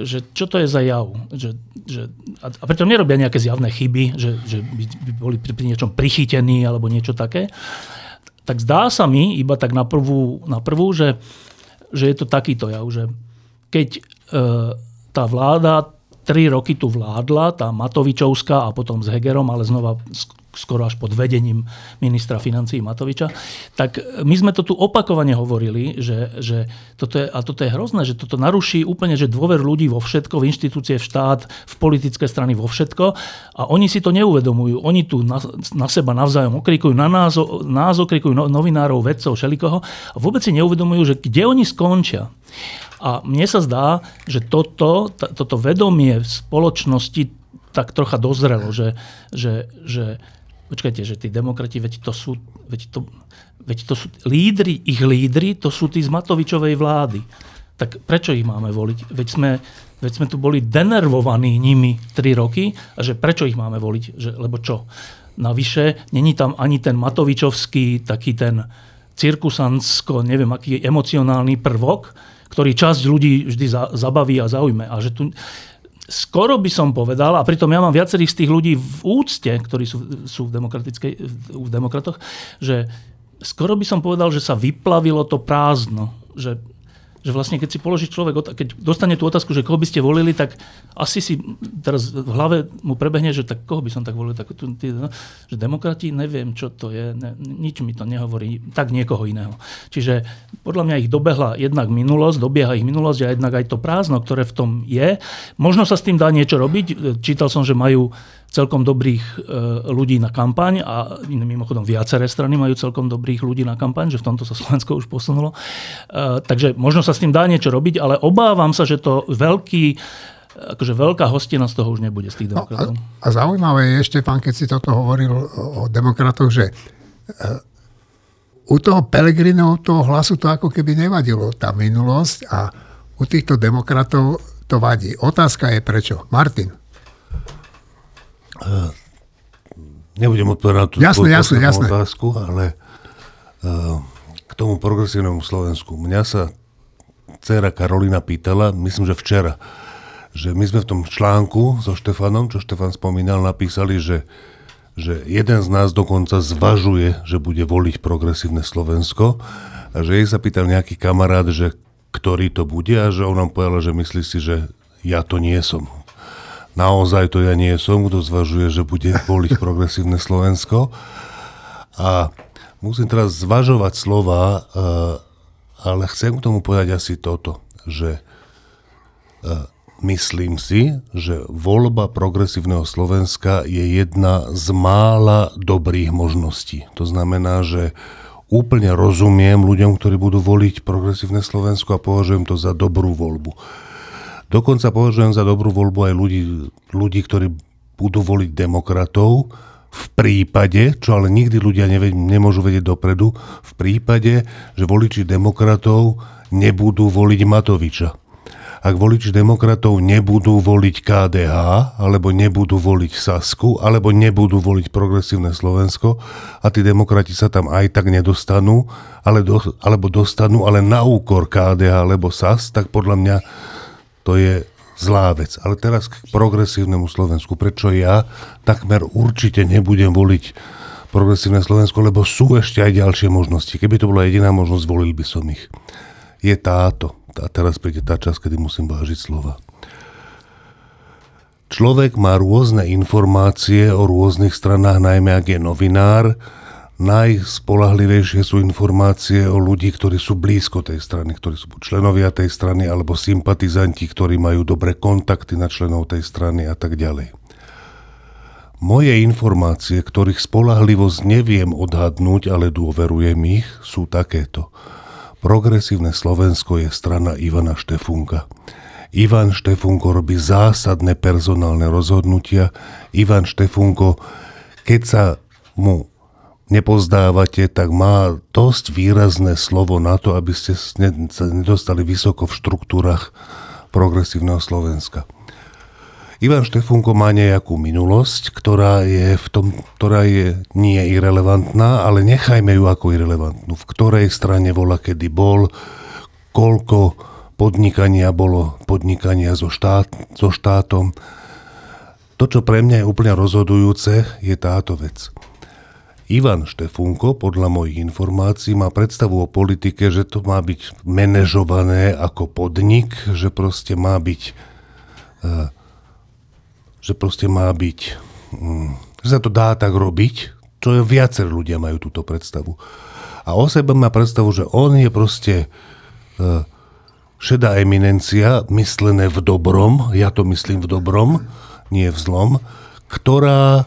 Že čo to je za jav? Že, že, a preto nerobia nejaké zjavné chyby, že, že by, by boli pri niečom prichytení alebo niečo také tak zdá sa mi, iba tak na prvú, na prvú že, že je to takýto jav, že keď e, tá vláda tri roky tu vládla, tá Matovičovská a potom s Hegerom, ale znova skoro až pod vedením ministra financí Matoviča, tak my sme to tu opakovane hovorili, že, že toto je, a toto je hrozné, že toto naruší úplne že dôver ľudí vo všetko, v inštitúcie, v štát, v politické strany, vo všetko a oni si to neuvedomujú. Oni tu na, na seba navzájom okrikujú, na nás, nás okrikujú no, novinárov, vedcov, všelikoho a vôbec si neuvedomujú, že kde oni skončia. A mne sa zdá, že toto, toto vedomie v spoločnosti tak trocha dozrelo, že, že, že Počkajte, že tí demokrati, veď to sú, veď to, veď to sú lídry, ich lídry, to sú tí z Matovičovej vlády. Tak prečo ich máme voliť? Veď sme, veď sme tu boli denervovaní nimi tri roky a že prečo ich máme voliť? Že, lebo čo? Navyše, není tam ani ten Matovičovský, taký ten cirkusansko, neviem, aký emocionálny prvok, ktorý časť ľudí vždy za, zabaví a zaujme. A že tu, skoro by som povedal, a pritom ja mám viacerých z tých ľudí v úcte, ktorí sú, sú v, demokratickej, v demokratoch, že skoro by som povedal, že sa vyplavilo to prázdno. Že že vlastne keď si položí človek, keď dostane tú otázku, že koho by ste volili, tak asi si teraz v hlave mu prebehne, že tak koho by som tak volil, tak tu, tí, no, že demokrati, neviem, čo to je, ne, nič mi to nehovorí, tak niekoho iného. Čiže podľa mňa ich dobehla jednak minulosť, dobieha ich minulosť a jednak aj to prázdno, ktoré v tom je. Možno sa s tým dá niečo robiť. Čítal som, že majú celkom dobrých e, ľudí na kampaň a mimochodom viaceré strany majú celkom dobrých ľudí na kampaň, že v tomto sa Slovensko už posunulo. E, takže možno sa s tým dá niečo robiť, ale obávam sa, že to veľký akože veľká hostina z toho už nebude z tých demokratov. No, a, a zaujímavé je ešte, pán, keď si toto hovoril o, demokratoch, že u toho Pelegrinov toho hlasu to ako keby nevadilo, tá minulosť a u týchto demokratov to vadí. Otázka je prečo. Martin. Nebudem odpovedať na tú jasne, jasne, jasne. otázku, ale uh, k tomu progresívnemu Slovensku. Mňa sa dcera Karolina pýtala, myslím, že včera, že my sme v tom článku so Štefanom, čo Štefan spomínal, napísali, že, že jeden z nás dokonca zvažuje, že bude voliť progresívne Slovensko a že jej sa pýtal nejaký kamarát, že ktorý to bude a že on nám povedal, že myslí si, že ja to nie som naozaj to ja nie som, kto zvažuje, že bude voliť progresívne Slovensko. A musím teraz zvažovať slova, eh, ale chcem k tomu povedať asi toto, že eh, myslím si, že voľba progresívneho Slovenska je jedna z mála dobrých možností. To znamená, že úplne rozumiem ľuďom, ktorí budú voliť progresívne Slovensko a považujem to za dobrú voľbu. Dokonca považujem za dobrú voľbu aj ľudí, ľudí ktorí budú voliť demokratov, v prípade, čo ale nikdy ľudia neved, nemôžu vedieť dopredu, v prípade, že voliči demokratov nebudú voliť Matoviča. Ak voliči demokratov nebudú voliť KDH, alebo nebudú voliť Sasku, alebo nebudú voliť progresívne Slovensko a tí demokrati sa tam aj tak nedostanú, ale do, alebo dostanú, ale na úkor KDH alebo SAS, tak podľa mňa to je zlá vec. Ale teraz k progresívnemu Slovensku. Prečo ja takmer určite nebudem voliť progresívne Slovensko, lebo sú ešte aj ďalšie možnosti. Keby to bola jediná možnosť, volil by som ich. Je táto. A teraz príde tá čas, kedy musím vážiť slova. Človek má rôzne informácie o rôznych stranách, najmä ak je novinár, najspolahlivejšie sú informácie o ľudí, ktorí sú blízko tej strany, ktorí sú členovia tej strany alebo sympatizanti, ktorí majú dobré kontakty na členov tej strany a tak ďalej. Moje informácie, ktorých spolahlivosť neviem odhadnúť, ale dôverujem ich, sú takéto. Progresívne Slovensko je strana Ivana Štefunka. Ivan Štefunko robí zásadné personálne rozhodnutia. Ivan Štefunko, keď sa mu nepozdávate, tak má dosť výrazné slovo na to, aby ste sa nedostali vysoko v štruktúrach progresívneho Slovenska. Ivan Štefunko má nejakú minulosť, ktorá je, v tom, ktorá je nie irrelevantná, ale nechajme ju ako irrelevantnú. V ktorej strane bola, kedy bol, koľko podnikania bolo podnikania so, štát, so štátom. To, čo pre mňa je úplne rozhodujúce, je táto vec. Ivan Štefunko, podľa mojich informácií, má predstavu o politike, že to má byť manažované ako podnik, že proste má byť, eh, že proste má byť mm, že sa to dá tak robiť, čo je viacer ľudia majú túto predstavu. A o sebe má predstavu, že on je proste uh, šedá eminencia, myslené v dobrom, ja to myslím v dobrom, nie v zlom, ktorá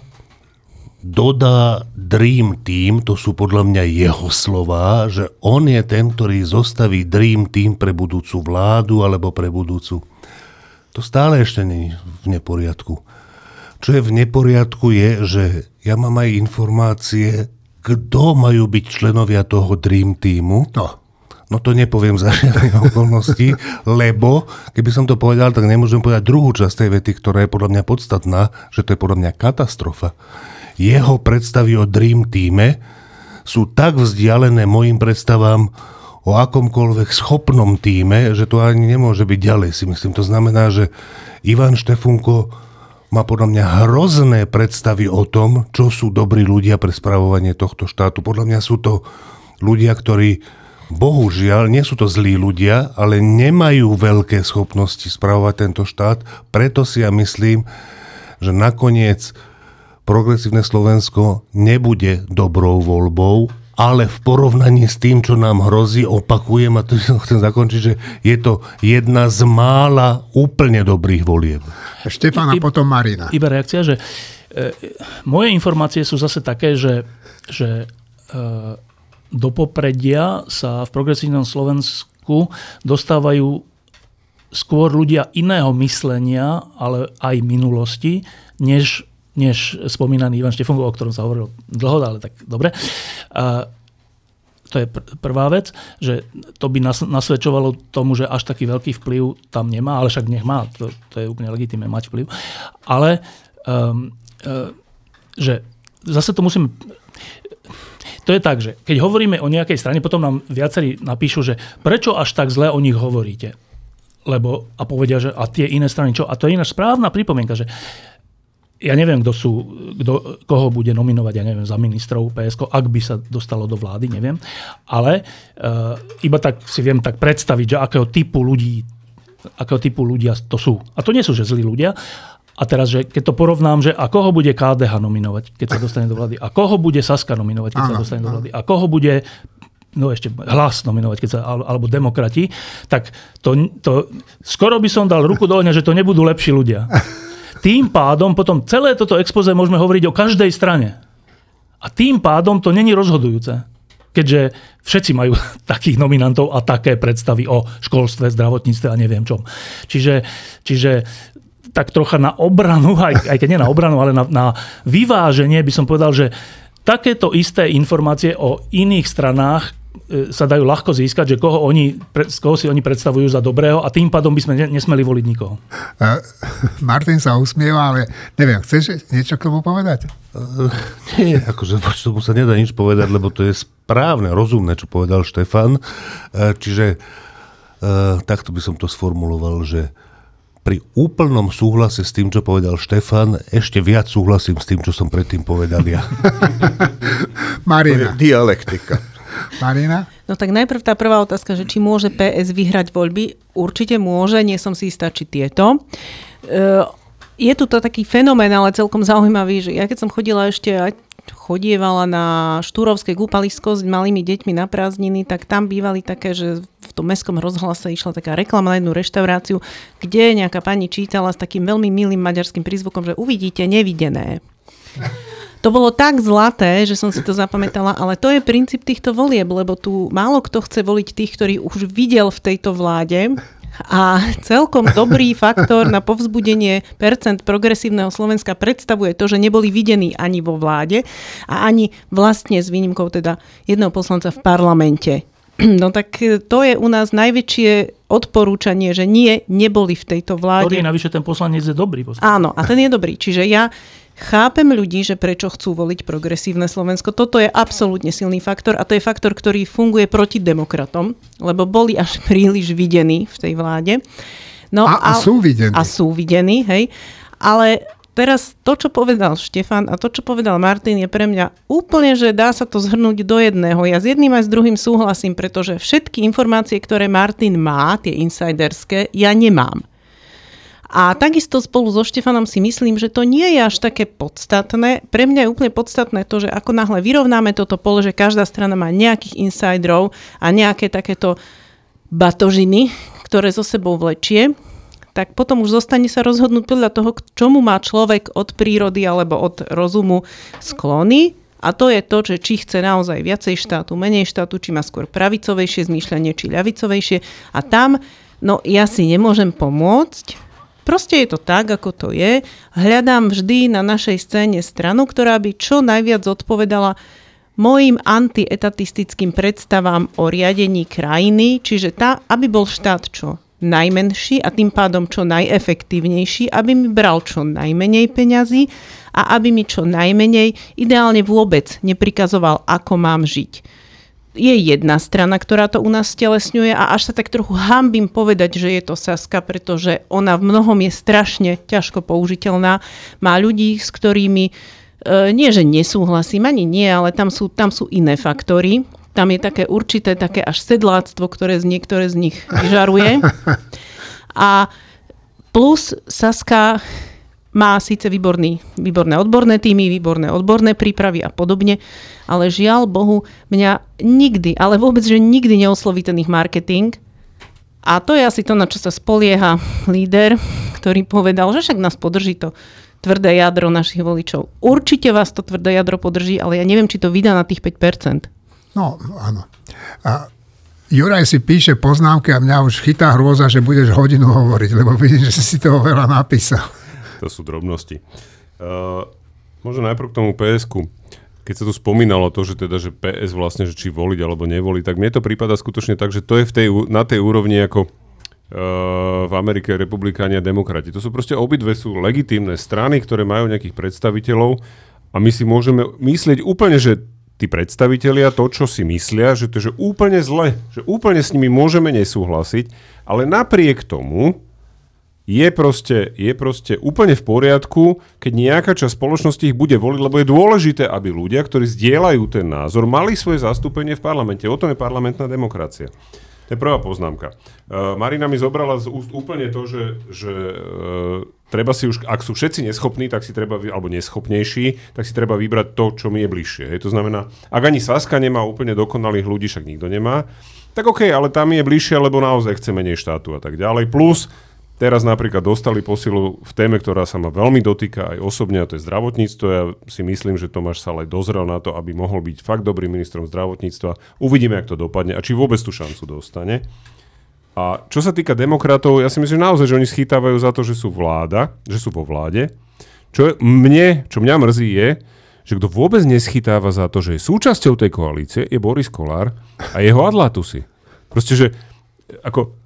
dodá Dream Team, to sú podľa mňa jeho slova, že on je ten, ktorý zostaví Dream Team pre budúcu vládu alebo pre budúcu. To stále ešte nie je v neporiadku. Čo je v neporiadku je, že ja mám aj informácie, kto majú byť členovia toho Dream Teamu. No. No to nepoviem za žiadne okolnosti, lebo keby som to povedal, tak nemôžem povedať druhú časť tej vety, ktorá je podľa mňa podstatná, že to je podľa mňa katastrofa jeho predstavy o Dream Teame sú tak vzdialené mojim predstavám o akomkoľvek schopnom týme, že to ani nemôže byť ďalej, si myslím. To znamená, že Ivan Štefunko má podľa mňa hrozné predstavy o tom, čo sú dobrí ľudia pre spravovanie tohto štátu. Podľa mňa sú to ľudia, ktorí bohužiaľ nie sú to zlí ľudia, ale nemajú veľké schopnosti spravovať tento štát. Preto si ja myslím, že nakoniec progresívne Slovensko nebude dobrou voľbou, ale v porovnaní s tým, čo nám hrozí, opakujem, a to chcem zakončiť, že je to jedna z mála úplne dobrých volieb. Štefana, potom Marina. Iba reakcia, že e, moje informácie sú zase také, že, že e, do popredia sa v progresívnom Slovensku dostávajú skôr ľudia iného myslenia, ale aj minulosti, než než spomínaný Ivan Štefunko, o ktorom sa hovorilo dlho, ale tak dobre. A to je pr- prvá vec, že to by nas- nasvedčovalo tomu, že až taký veľký vplyv tam nemá, ale však nech má, to, to je úplne legitimné mať vplyv. Ale um, uh, že zase to musím to je tak, že keď hovoríme o nejakej strane, potom nám viacerí napíšu, že prečo až tak zle o nich hovoríte. Lebo, a povedia, že a tie iné strany čo? A to je iná správna pripomienka, že ja neviem, kto sú, kto, koho bude nominovať, ja neviem, za ministrov PSK, ak by sa dostalo do vlády, neviem. Ale uh, iba tak si viem tak predstaviť, že akého typu ľudí akého typu ľudia to sú. A to nie sú, že zlí ľudia. A teraz, že keď to porovnám, že a koho bude KDH nominovať, keď sa dostane do vlády, a koho bude Saska nominovať, keď sa dostane do vlády, a koho bude no ešte hlas nominovať, keď sa, alebo demokrati, tak to, to, skoro by som dal ruku do ohňa, že to nebudú lepší ľudia. Tým pádom potom celé toto expoze môžeme hovoriť o každej strane. A tým pádom to není rozhodujúce. Keďže všetci majú takých nominantov a také predstavy o školstve, zdravotníctve a neviem čom. Čiže, čiže tak trocha na obranu, aj, aj keď nie na obranu, ale na, na vyváženie by som povedal, že takéto isté informácie o iných stranách sa dajú ľahko získať, že koho, oni, koho si oni predstavujú za dobrého a tým pádom by sme nesmeli voliť nikoho. Uh, Martin sa usmieva, ale neviem, chceš niečo k tomu povedať? Uh, nie, akože voči tomu sa nedá nič povedať, lebo to je správne, rozumné, čo povedal Štefan. Uh, čiže uh, takto by som to sformuloval, že pri úplnom súhlase s tým, čo povedal Štefan, ešte viac súhlasím s tým, čo som predtým povedal ja. Marina. Dialektika. Marina? No tak najprv tá prvá otázka, že či môže PS vyhrať voľby. Určite môže, nie som si istá, či tieto. E, je tu to taký fenomén, ale celkom zaujímavý, že ja keď som chodila ešte chodievala na Štúrovské kúpalisko s malými deťmi na prázdniny, tak tam bývali také, že v tom mestskom rozhlase išla taká reklama na jednu reštauráciu, kde nejaká pani čítala s takým veľmi milým maďarským prízvukom, že uvidíte nevidené. To bolo tak zlaté, že som si to zapamätala, ale to je princíp týchto volieb, lebo tu málo kto chce voliť tých, ktorí už videl v tejto vláde a celkom dobrý faktor na povzbudenie percent progresívneho Slovenska predstavuje to, že neboli videní ani vo vláde a ani vlastne s výnimkou teda jedného poslanca v parlamente. No tak to je u nás najväčšie odporúčanie, že nie, neboli v tejto vláde. Ktorý navyše ten poslanec je dobrý. Poslanec. Áno, a ten je dobrý. Čiže ja Chápem ľudí, že prečo chcú voliť progresívne Slovensko. Toto je absolútne silný faktor a to je faktor, ktorý funguje proti demokratom, lebo boli až príliš videní v tej vláde. No, a, a, a sú videní. A sú videní, hej. Ale teraz to, čo povedal Štefan a to, čo povedal Martin, je pre mňa úplne, že dá sa to zhrnúť do jedného. Ja s jedným aj s druhým súhlasím, pretože všetky informácie, ktoré Martin má, tie insiderské, ja nemám. A takisto spolu so Štefanom si myslím, že to nie je až také podstatné. Pre mňa je úplne podstatné to, že ako náhle vyrovnáme toto pole, že každá strana má nejakých insiderov a nejaké takéto batožiny, ktoré zo sebou vlečie, tak potom už zostane sa rozhodnúť podľa toho, k čomu má človek od prírody alebo od rozumu sklony. A to je to, že či chce naozaj viacej štátu, menej štátu, či má skôr pravicovejšie zmýšľanie, či ľavicovejšie. A tam, no ja si nemôžem pomôcť, Proste je to tak, ako to je. Hľadám vždy na našej scéne stranu, ktorá by čo najviac odpovedala mojim antietatistickým predstavám o riadení krajiny, čiže tá, aby bol štát čo najmenší a tým pádom čo najefektívnejší, aby mi bral čo najmenej peňazí a aby mi čo najmenej, ideálne vôbec neprikazoval, ako mám žiť je jedna strana, ktorá to u nás stelesňuje a až sa tak trochu hambím povedať, že je to Saska, pretože ona v mnohom je strašne ťažko použiteľná. Má ľudí, s ktorými e, nie, že nesúhlasím, ani nie, ale tam sú, tam sú iné faktory. Tam je také určité, také až sedláctvo, ktoré z niektoré z nich vyžaruje. A plus Saska má síce výborný, výborné odborné týmy, výborné odborné prípravy a podobne, ale žiaľ Bohu, mňa nikdy, ale vôbec, že nikdy neosloví ten ich marketing. A to je asi to, na čo sa spolieha líder, ktorý povedal, že však nás podrží to tvrdé jadro našich voličov. Určite vás to tvrdé jadro podrží, ale ja neviem, či to vydá na tých 5%. No, áno. A Juraj si píše poznámky a mňa už chytá hrôza, že budeš hodinu hovoriť, lebo vidím, že si toho veľa napísal to sú drobnosti. Uh, možno najprv k tomu ps keď sa tu spomínalo to, že teda, že PS vlastne, že či voliť alebo nevoliť, tak mne to prípada skutočne tak, že to je v tej, na tej úrovni ako uh, v Amerike republikáni a demokrati. To sú proste obidve sú legitímne strany, ktoré majú nejakých predstaviteľov a my si môžeme myslieť úplne, že tí predstavitelia to, čo si myslia, že to je že úplne zle, že úplne s nimi môžeme nesúhlasiť, ale napriek tomu je proste, je proste úplne v poriadku, keď nejaká časť spoločnosti ich bude voliť, lebo je dôležité, aby ľudia, ktorí zdieľajú ten názor, mali svoje zastúpenie v parlamente. O tom je parlamentná demokracia. To je prvá poznámka. Uh, Marina mi zobrala z úst úplne to, že, že uh, treba si už, ak sú všetci neschopní, tak si treba, alebo neschopnejší, tak si treba vybrať to, čo mi je bližšie. Hej. To znamená, ak ani Saska nemá úplne dokonalých ľudí, však nikto nemá, tak OK, ale tam je bližšie, lebo naozaj chce menej štátu a tak ďalej. Plus, Teraz napríklad dostali posilu v téme, ktorá sa ma veľmi dotýka aj osobne, a to je zdravotníctvo. Ja si myslím, že Tomáš Salaj dozrel na to, aby mohol byť fakt dobrým ministrom zdravotníctva. Uvidíme, ako to dopadne a či vôbec tú šancu dostane. A čo sa týka demokratov, ja si myslím, že naozaj, že oni schytávajú za to, že sú vláda, že sú vo vláde. Čo mne, čo mňa mrzí je, že kto vôbec neschytáva za to, že je súčasťou tej koalície, je Boris Kolár a jeho adlatusy. Proste, že ako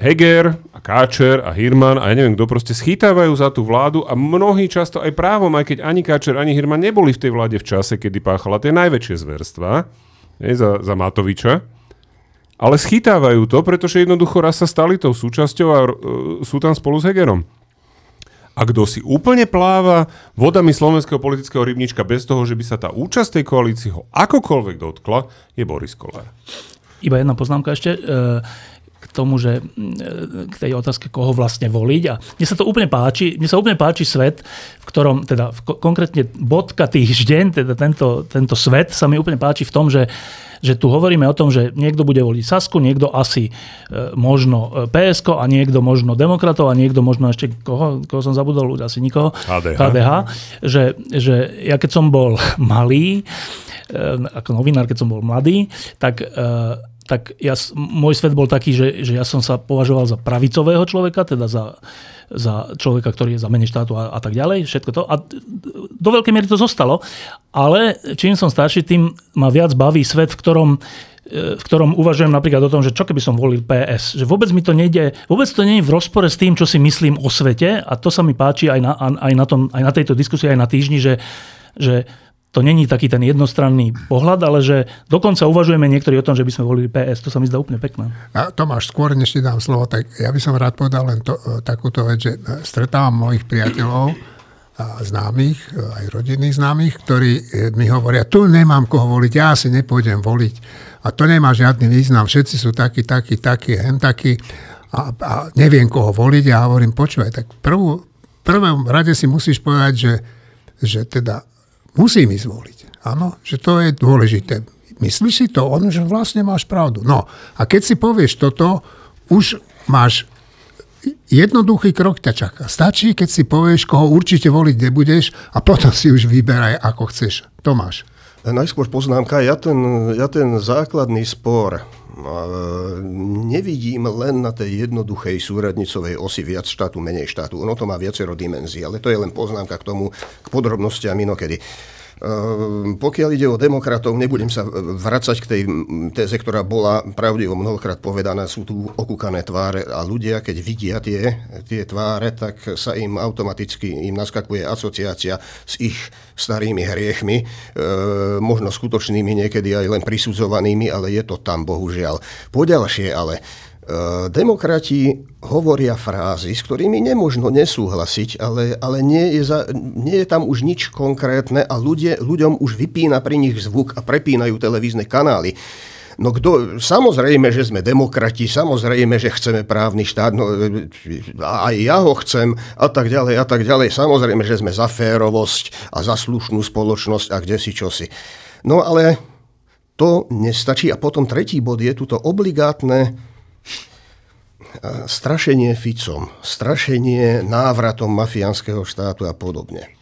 Heger a Káčer a Hirman a ja neviem kto proste schytávajú za tú vládu a mnohí často aj právom, aj keď ani Káčer, ani Hirman neboli v tej vláde v čase, kedy páchala tie najväčšie zverstva je, za, za Matoviča, ale schytávajú to, pretože jednoducho raz sa stali tou súčasťou a uh, sú tam spolu s Hegerom. A kto si úplne pláva vodami slovenského politického rybnička bez toho, že by sa tá účasť tej koalícii ho akokoľvek dotkla, je Boris Kolár. Iba jedna poznámka ešte. Uh, tomu, že mm, k tej otázke, koho vlastne voliť. A mne sa to úplne páči, mne sa úplne páči svet, v ktorom, teda konkrétne bodka týždeň, teda tento, tento svet sa mi úplne páči v tom, že že tu hovoríme o tom, že niekto bude voliť Sasku, niekto asi e, možno e, PSK a niekto možno demokratov a niekto možno ešte, koho, koho som zabudol, asi nikoho, KDH, KDH že, že ja keď som bol malý, e, ako novinár, keď som bol mladý, tak e, tak ja, môj svet bol taký, že, že ja som sa považoval za pravicového človeka, teda za, za človeka, ktorý je za menej štátu a, a tak ďalej, všetko to. A do veľkej miery to zostalo, ale čím som starší, tým ma viac baví svet, v ktorom e, v ktorom uvažujem napríklad o tom, že čo keby som volil PS. Že vôbec mi to nejde, vôbec to nie je v rozpore s tým, čo si myslím o svete a to sa mi páči aj na, aj na, tom, aj na tejto diskusii, aj na týždni, že, že to není taký ten jednostranný pohľad, ale že dokonca uvažujeme niektorí o tom, že by sme volili PS. To sa mi zdá úplne pekné. A Tomáš, skôr než ti dám slovo, tak ja by som rád povedal len to, e, takúto vec, že e, stretávam mojich priateľov a známych, e, aj rodinných známych, ktorí mi hovoria, tu nemám koho voliť, ja si nepôjdem voliť. A to nemá žiadny význam, všetci sú takí, takí, takí, hen takí. a, a neviem koho voliť a hovorím, počúvaj, tak prvú, prvom rade si musíš povedať, že, že teda musím ísť voliť. Áno, že to je dôležité. Myslíš si to? On, že vlastne máš pravdu. No a keď si povieš toto, už máš jednoduchý krok ťa čaká. Stačí, keď si povieš, koho určite voliť nebudeš a potom si už vyberaj, ako chceš. Tomáš. Najskôr poznámka, ja ten, ja ten základný spor nevidím len na tej jednoduchej súradnicovej osi viac štátu, menej štátu. Ono to má viacero dimenzií, ale to je len poznámka k tomu, k podrobnostiam inokedy. Ehm, pokiaľ ide o demokratov, nebudem sa vracať k tej téze, ktorá bola pravdivo mnohokrát povedaná, sú tu okúkané tváre a ľudia, keď vidia tie, tie tváre, tak sa im automaticky im naskakuje asociácia s ich starými hriechmi, e, možno skutočnými, niekedy aj len prisudzovanými, ale je to tam, bohužiaľ. Poďalšie ale, E, demokrati hovoria frázy, s ktorými nemožno nesúhlasiť, ale, ale nie, je za, nie je tam už nič konkrétne a ľudia, ľuďom už vypína pri nich zvuk a prepínajú televízne kanály. No kdo, samozrejme, že sme demokrati, samozrejme, že chceme právny štát, no, aj ja ho chcem a tak ďalej a tak ďalej. Samozrejme, že sme za férovosť a za slušnú spoločnosť a kde si čosi. No ale to nestačí. A potom tretí bod je tuto obligátne strašenie Ficom, strašenie návratom mafiánskeho štátu a podobne.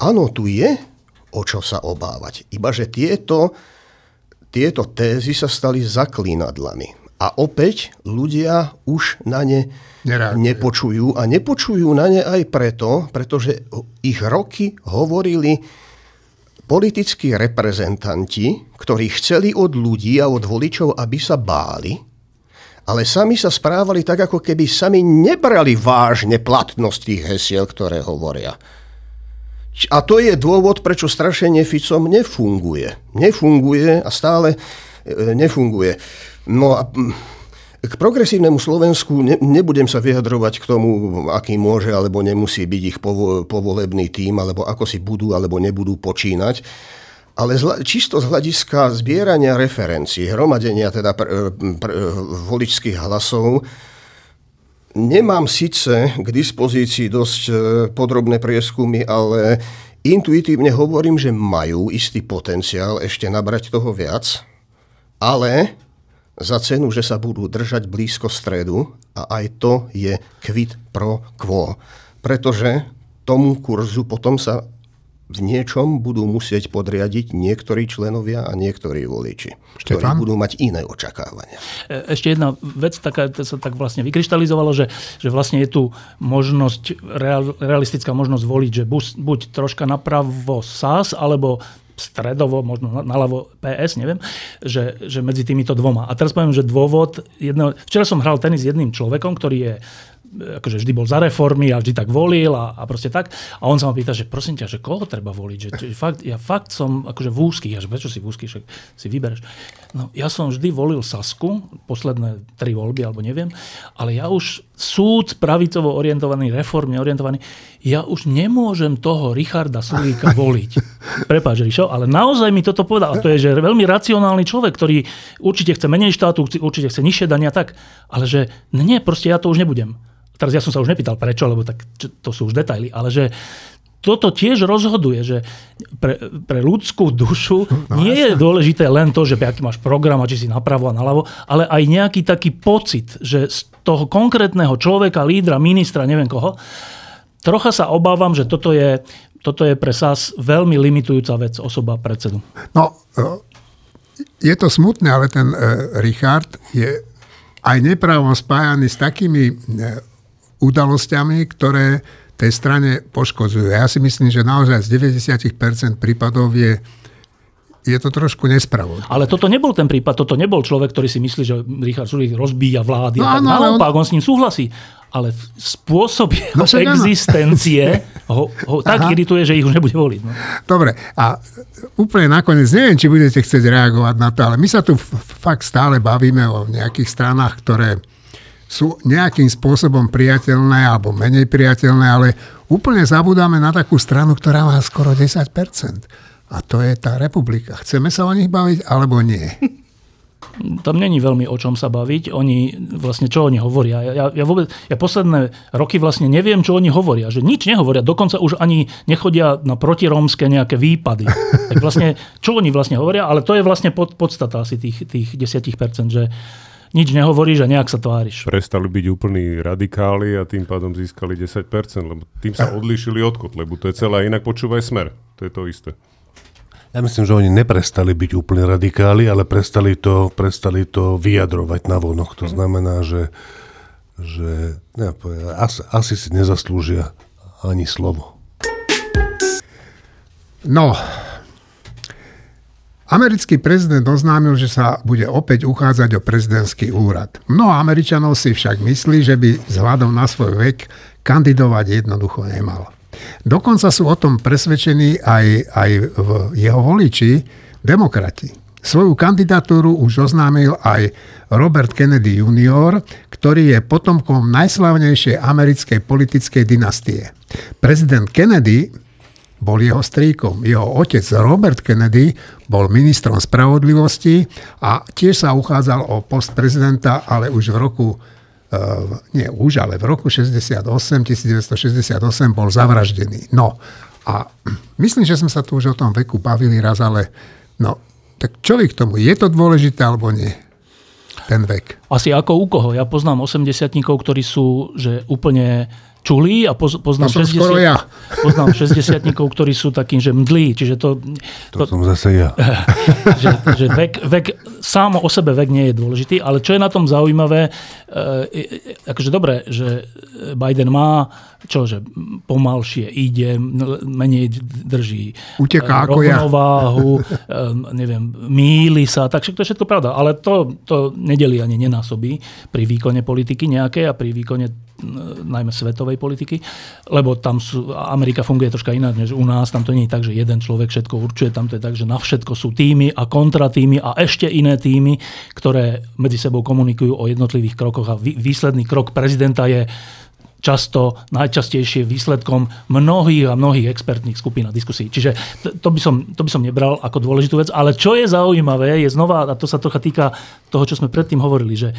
Áno, tu je o čo sa obávať. Iba, že tieto, tieto tézy sa stali zaklínadlami. A opäť ľudia už na ne Nereagujú. nepočujú. A nepočujú na ne aj preto, pretože ich roky hovorili politickí reprezentanti, ktorí chceli od ľudí a od voličov, aby sa báli, ale sami sa správali tak, ako keby sami nebrali vážne platnosť tých hesiel, ktoré hovoria. A to je dôvod, prečo strašenie Ficom nefunguje. Nefunguje a stále e, nefunguje. No a k progresívnemu Slovensku ne, nebudem sa vyjadrovať k tomu, aký môže alebo nemusí byť ich povo, povolebný tým, alebo ako si budú alebo nebudú počínať. Ale zla, čisto z hľadiska zbierania referencií, hromadenia teda pr, pr, voličských hlasov, nemám síce k dispozícii dosť e, podrobné prieskumy, ale intuitívne hovorím, že majú istý potenciál ešte nabrať toho viac, ale za cenu, že sa budú držať blízko stredu a aj to je quid pro quo. Pretože tomu kurzu potom sa v niečom budú musieť podriadiť niektorí členovia a niektorí voliči, ktorí Štefán? budú mať iné očakávania. E, ešte jedna vec, taká, to sa tak vlastne vykryštalizovalo, že, že vlastne je tu možnosť, real, realistická možnosť voliť, že buď, buď troška napravo SAS, alebo stredovo, možno naľavo PS, neviem, že, že medzi týmito dvoma. A teraz poviem, že dôvod, jedno, včera som hral tenis s jedným človekom, ktorý je akože vždy bol za reformy a vždy tak volil a, a proste tak. A on sa ma pýta, že prosím ťa, že koho treba voliť? Že, že fakt, ja fakt som akože v úzkých. Ja, že prečo si v úzkých, však si vybereš. No, ja som vždy volil Sasku, posledné tri voľby, alebo neviem, ale ja už súd pravicovo orientovaný, reformne orientovaný, ja už nemôžem toho Richarda Sulíka voliť. Prepáč, Rišo, ale naozaj mi toto povedal. A to je, že veľmi racionálny človek, ktorý určite chce menej štátu, určite chce nižšie dania, tak, ale že nie, proste ja to už nebudem. Teraz ja som sa už nepýtal prečo, lebo tak to sú už detaily, ale že toto tiež rozhoduje, že pre, pre ľudskú dušu no, nie jasne. je dôležité len to, že aký máš program a či si napravo a naľavo, ale aj nejaký taký pocit, že z toho konkrétneho človeka, lídra, ministra, neviem koho, trocha sa obávam, že toto je, toto je pre SAS veľmi limitujúca vec osoba predsedu. No, e, je to smutné, ale ten uh, Richard je aj neprávom spájaný s takými uh, udalosťami, ktoré tej strane poškodzujú. Ja si myslím, že naozaj z 90% prípadov je je to trošku nespravodlivé. Ale toto nebol ten prípad, toto nebol človek, ktorý si myslí, že Richard Sulik rozbíja vlády. No, a no, naopak, on... on s ním súhlasí. Ale spôsob jeho no, existencie ho, ho tak irituje, že ich už nebude voliť. No. Dobre, a úplne nakoniec, neviem, či budete chcieť reagovať na to, ale my sa tu fakt stále bavíme o nejakých stranách, ktoré sú nejakým spôsobom priateľné alebo menej priateľné, ale úplne zabudáme na takú stranu, ktorá má skoro 10%. A to je tá republika. Chceme sa o nich baviť alebo nie? tam není veľmi o čom sa baviť. Oni, vlastne čo oni hovoria. Ja, ja, vôbec, ja posledné roky vlastne neviem, čo oni hovoria. Že nič nehovoria. Dokonca už ani nechodia na protirómske nejaké výpady. Tak vlastne, čo oni vlastne hovoria, ale to je vlastne pod, podstata asi tých, tých 10%, že nič nehovoríš a nejak sa tváriš. Prestali byť úplní radikáli a tým pádom získali 10%, lebo tým sa odlíšili od Kotlebu. To je celé. Inak počúvaj smer. To je to isté. Ja myslím, že oni neprestali byť úplne radikáli, ale prestali to, prestali to vyjadrovať na vonoch. To znamená, že, že ne, asi, asi si nezaslúžia ani slovo. No, Americký prezident oznámil, že sa bude opäť uchádzať o prezidentský úrad. Mnoho Američanov si však myslí, že by vzhľadom na svoj vek kandidovať jednoducho nemal. Dokonca sú o tom presvedčení aj, aj v jeho voliči, demokrati. Svoju kandidatúru už oznámil aj Robert Kennedy Jr., ktorý je potomkom najslavnejšej americkej politickej dynastie. Prezident Kennedy bol jeho strýkom. Jeho otec Robert Kennedy bol ministrom spravodlivosti a tiež sa uchádzal o post prezidenta, ale už v roku uh, nie už, ale v roku 68, 1968 bol zavraždený. No a myslím, že sme sa tu už o tom veku bavili raz, ale no, tak čo k tomu? Je to dôležité alebo nie? Ten vek. Asi ako u koho. Ja poznám 80 ktorí sú že úplne čulí a poz, poznám, to 60, ja. poznám 60 ktorí sú takým, že mdlí. Čiže to, to, to som zase ja. že, že vek, vek, sám o sebe vek nie je dôležitý, ale čo je na tom zaujímavé, e, akože dobre, že Biden má čo, že pomalšie ide, menej drží Uteká ako rovnováhu, ja. neviem, míli sa, tak to je všetko pravda. Ale to, to nedeli ani nenásobí pri výkone politiky nejaké a pri výkone najmä svetovej politiky, lebo tam sú, Amerika funguje troška inak než u nás, tam to nie je tak, že jeden človek všetko určuje, tam to je tak, že na všetko sú týmy a kontratýmy a ešte iné týmy, ktoré medzi sebou komunikujú o jednotlivých krokoch a výsledný krok prezidenta je často najčastejšie výsledkom mnohých a mnohých expertných skupín a diskusí. Čiže to by, som, to by som nebral ako dôležitú vec. Ale čo je zaujímavé, je znova, a to sa trocha týka toho, čo sme predtým hovorili, že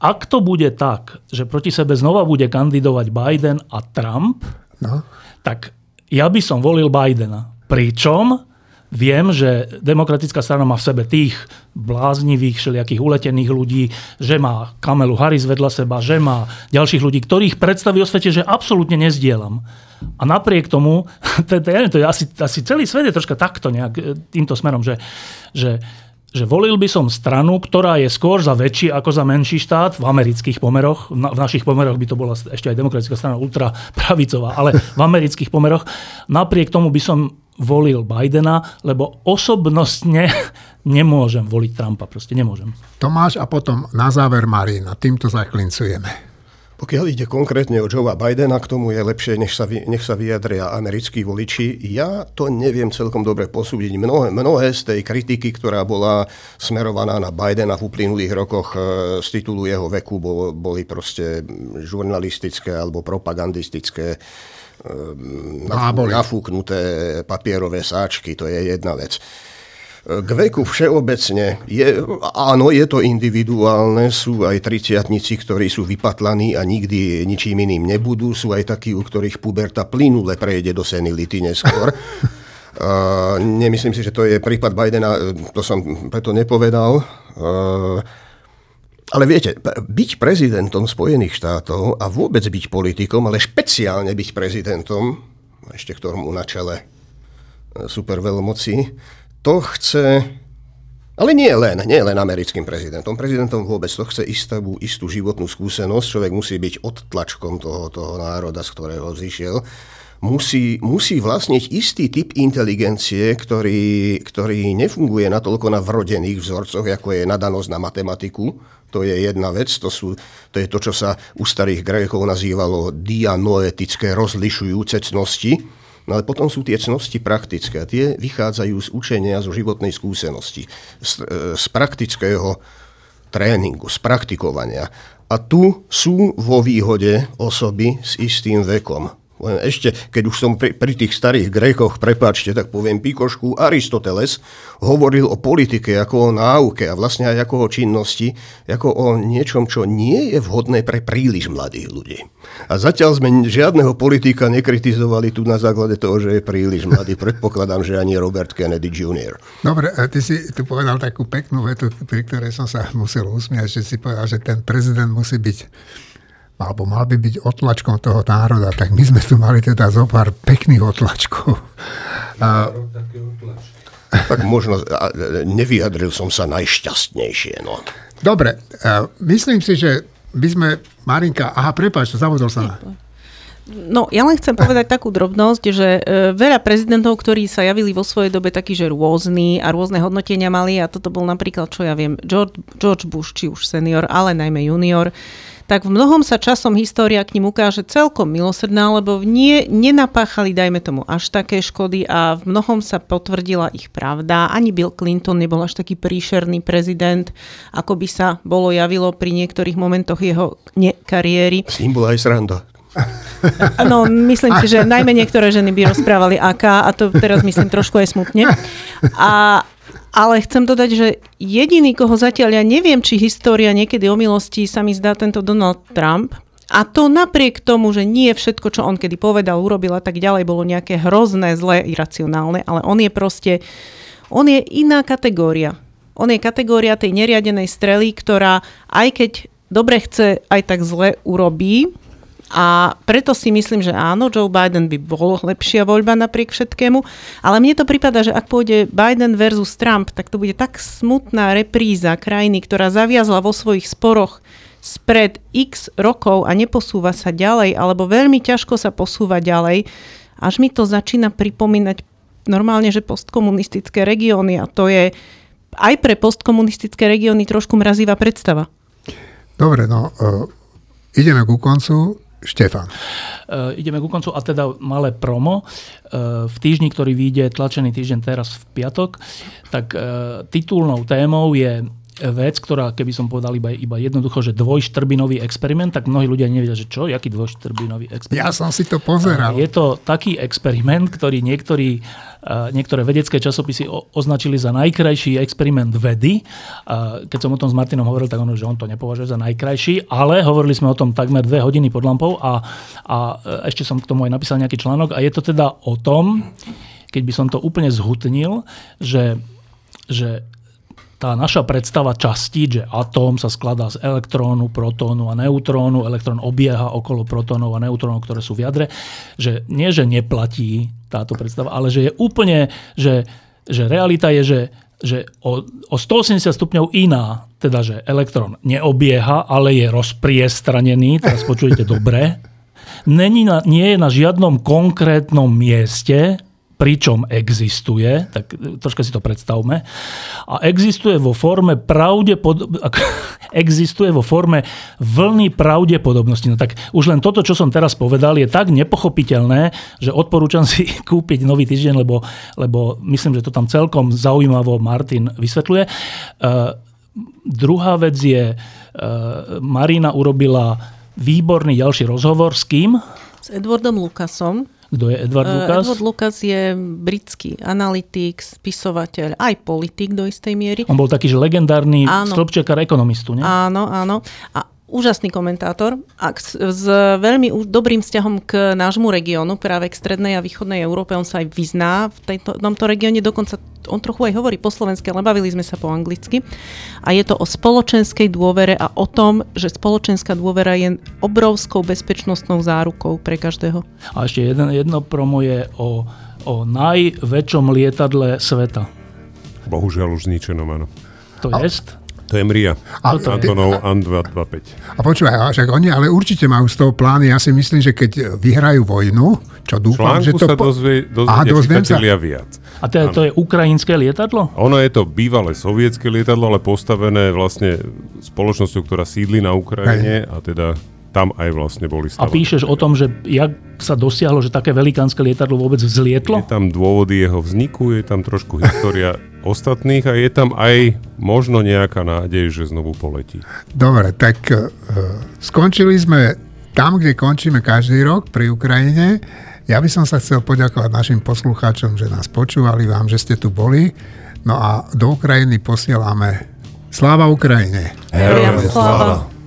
ak to bude tak, že proti sebe znova bude kandidovať Biden a Trump, no. tak ja by som volil Bidena. Pričom Viem, že demokratická strana má v sebe tých bláznivých, všelijakých uletených ľudí, že má Kamelu Harris vedľa seba, že má ďalších ľudí, ktorých predstaví o svete, že absolútne nezdielam. A napriek tomu, to, to, to je asi, asi celý svet je troška takto nejak e, týmto smerom, že, že že volil by som stranu, ktorá je skôr za väčší ako za menší štát v amerických pomeroch. V našich pomeroch by to bola ešte aj demokratická strana ultra pravicová, ale v amerických pomeroch. Napriek tomu by som volil Bidena, lebo osobnostne nemôžem voliť Trumpa. Proste nemôžem. Tomáš a potom na záver Marina. Týmto zaklincujeme. Pokiaľ ide konkrétne o Joea Bidena, k tomu je lepšie, nech sa, nech sa vyjadria americkí voliči. Ja to neviem celkom dobre posúdiť. Mnohé, mnohé z tej kritiky, ktorá bola smerovaná na Bidena v uplynulých rokoch e, z titulu jeho veku, boli proste žurnalistické alebo propagandistické Ehm, nafúknuté papierové sáčky, to je jedna vec. K veku všeobecne, je, áno, je to individuálne, sú aj triciatnici, ktorí sú vypatlaní a nikdy ničím iným nebudú, sú aj takí, u ktorých puberta plynule prejde do senility neskôr. Uh, nemyslím si, že to je prípad Bidena, to som preto nepovedal. Uh, ale viete, byť prezidentom Spojených štátov a vôbec byť politikom, ale špeciálne byť prezidentom, ešte ktorom na čele e, superveľmoci, to chce ale nie len, nie len americkým prezidentom. Prezidentom vôbec to chce istú, istú životnú skúsenosť. Človek musí byť odtlačkom toho, toho národa, z ktorého vzýšiel. Musí, musí vlastniť istý typ inteligencie, ktorý, ktorý nefunguje natoľko na vrodených vzorcoch, ako je nadanosť na matematiku, to je jedna vec, to, sú, to je to, čo sa u starých Grékov nazývalo dianoetické rozlišujúce cnosti. No ale potom sú tie cnosti praktické. Tie vychádzajú z učenia, zo životnej skúsenosti, z, e, z praktického tréningu, z praktikovania. A tu sú vo výhode osoby s istým vekom. Len ešte, keď už som pri, pri tých starých Grékoch, prepáčte, tak poviem pikošku, Aristoteles hovoril o politike ako o náuke a vlastne aj ako o činnosti, ako o niečom, čo nie je vhodné pre príliš mladých ľudí. A zatiaľ sme žiadneho politika nekritizovali tu na základe toho, že je príliš mladý. Predpokladám, že ani Robert Kennedy Jr. Dobre, ty si tu povedal takú peknú vetu, pri ktorej som sa musel usmiať, že si povedal, že ten prezident musí byť alebo mal by byť otlačkom toho národa, tak my sme tu mali teda zo pár pekných otlačkov. A... Tak možno nevyjadril som sa najšťastnejšie. No. Dobre, myslím si, že by sme, Marinka, aha, prepáč, zabudol sa na... No, ja len chcem povedať takú drobnosť, že e, veľa prezidentov, ktorí sa javili vo svojej dobe takí, že rôzni a rôzne hodnotenia mali, a toto bol napríklad, čo ja viem, George, George Bush, či už senior, ale najmä junior, tak v mnohom sa časom história k ním ukáže celkom milosrdná, lebo nie, nenapáchali, dajme tomu, až také škody a v mnohom sa potvrdila ich pravda. Ani Bill Clinton nebol až taký príšerný prezident, ako by sa bolo javilo pri niektorých momentoch jeho ne- kariéry. S ním bola aj sranda. No, myslím si, že najmä niektoré ženy by rozprávali aká, a to teraz myslím trošku aj smutne. A, ale chcem dodať, že jediný, koho zatiaľ ja neviem, či história niekedy o milosti sa mi zdá tento Donald Trump, a to napriek tomu, že nie všetko, čo on kedy povedal, urobil a tak ďalej, bolo nejaké hrozné, zlé, iracionálne, ale on je proste, on je iná kategória. On je kategória tej neriadenej strely, ktorá aj keď dobre chce, aj tak zle urobí, a preto si myslím, že áno, Joe Biden by bol lepšia voľba napriek všetkému, ale mne to prípada, že ak pôjde Biden versus Trump, tak to bude tak smutná repríza krajiny, ktorá zaviazla vo svojich sporoch spred x rokov a neposúva sa ďalej, alebo veľmi ťažko sa posúva ďalej, až mi to začína pripomínať normálne, že postkomunistické regióny a to je aj pre postkomunistické regióny trošku mrazivá predstava. Dobre, no uh, ideme ku koncu. Štefan. Uh, ideme ku koncu a teda malé promo. Uh, v týždni, ktorý vyjde tlačený týždeň teraz v piatok, tak uh, titulnou témou je vec, ktorá, keby som povedal iba, iba jednoducho, že dvojštrbinový experiment, tak mnohí ľudia nevedia, že čo, jaký dvojštrbinový experiment. Ja som si to pozeral. Je to taký experiment, ktorý niektorí, niektoré vedecké časopisy označili za najkrajší experiment vedy. Keď som o tom s Martinom hovoril, tak on, že on to nepovažuje za najkrajší, ale hovorili sme o tom takmer dve hodiny pod lampou a, a ešte som k tomu aj napísal nejaký článok a je to teda o tom, keď by som to úplne zhutnil, že, že tá naša predstava častí, že atóm sa skladá z elektrónu, protónu a neutrónu, elektrón obieha okolo protónov a neutrónov, ktoré sú v jadre, že nie, že neplatí táto predstava, ale že je úplne, že, že realita je, že, že o, o 180 stupňov iná, teda že elektrón neobieha, ale je rozpriestranený, teraz počujete dobre, Není na, nie je na žiadnom konkrétnom mieste, pričom existuje, tak troška si to predstavme, a existuje vo forme pravdepod... existuje vo forme vlny pravdepodobnosti. No tak už len toto, čo som teraz povedal, je tak nepochopiteľné, že odporúčam si kúpiť nový týždeň, lebo, lebo myslím, že to tam celkom zaujímavo Martin vysvetľuje. Uh, druhá vec je, uh, Marina urobila výborný ďalší rozhovor s kým? S Edwardom Lukasom kto je Edward uh, Lucas? Edward Lucas je britský analytik, spisovateľ, aj politik do istej miery. On bol taký, že legendárny stĺpčekár ekonomistu, nie? Áno, áno. A úžasný komentátor a s, s veľmi dobrým vzťahom k nášmu regiónu, práve k strednej a východnej Európe. On sa aj vyzná v tejto, tomto regióne, dokonca on trochu aj hovorí po slovensky, ale bavili sme sa po anglicky. A je to o spoločenskej dôvere a o tom, že spoločenská dôvera je obrovskou bezpečnostnou zárukou pre každého. A ešte jedno, jedno promo je o, o najväčšom lietadle sveta. Bohužiaľ už zničenom, áno. To je? To je Mria. A, Antonov An-225. A počúvaj, však oni ale určite majú z toho plány. Ja si myslím, že keď vyhrajú vojnu, čo dúfam, Článku že to... sa dozvie, dozvedia sa. viac. A to je, to je ukrajinské lietadlo? Ono je to bývalé sovietské lietadlo, ale postavené vlastne spoločnosťou, ktorá sídli na Ukrajine Hej. a teda tam aj vlastne boli stavané. A píšeš o tom, že jak sa dosiahlo, že také velikánske lietadlo vôbec vzlietlo? Je tam dôvody jeho vzniku, je tam trošku história ostatných a je tam aj možno nejaká nádej, že znovu poletí. Dobre, tak uh, skončili sme tam, kde končíme každý rok pri Ukrajine, ja by som sa chcel poďakovať našim poslucháčom, že nás počúvali, vám, že ste tu boli. No a do Ukrajiny posielame Sláva Ukrajine! Herojam sláva!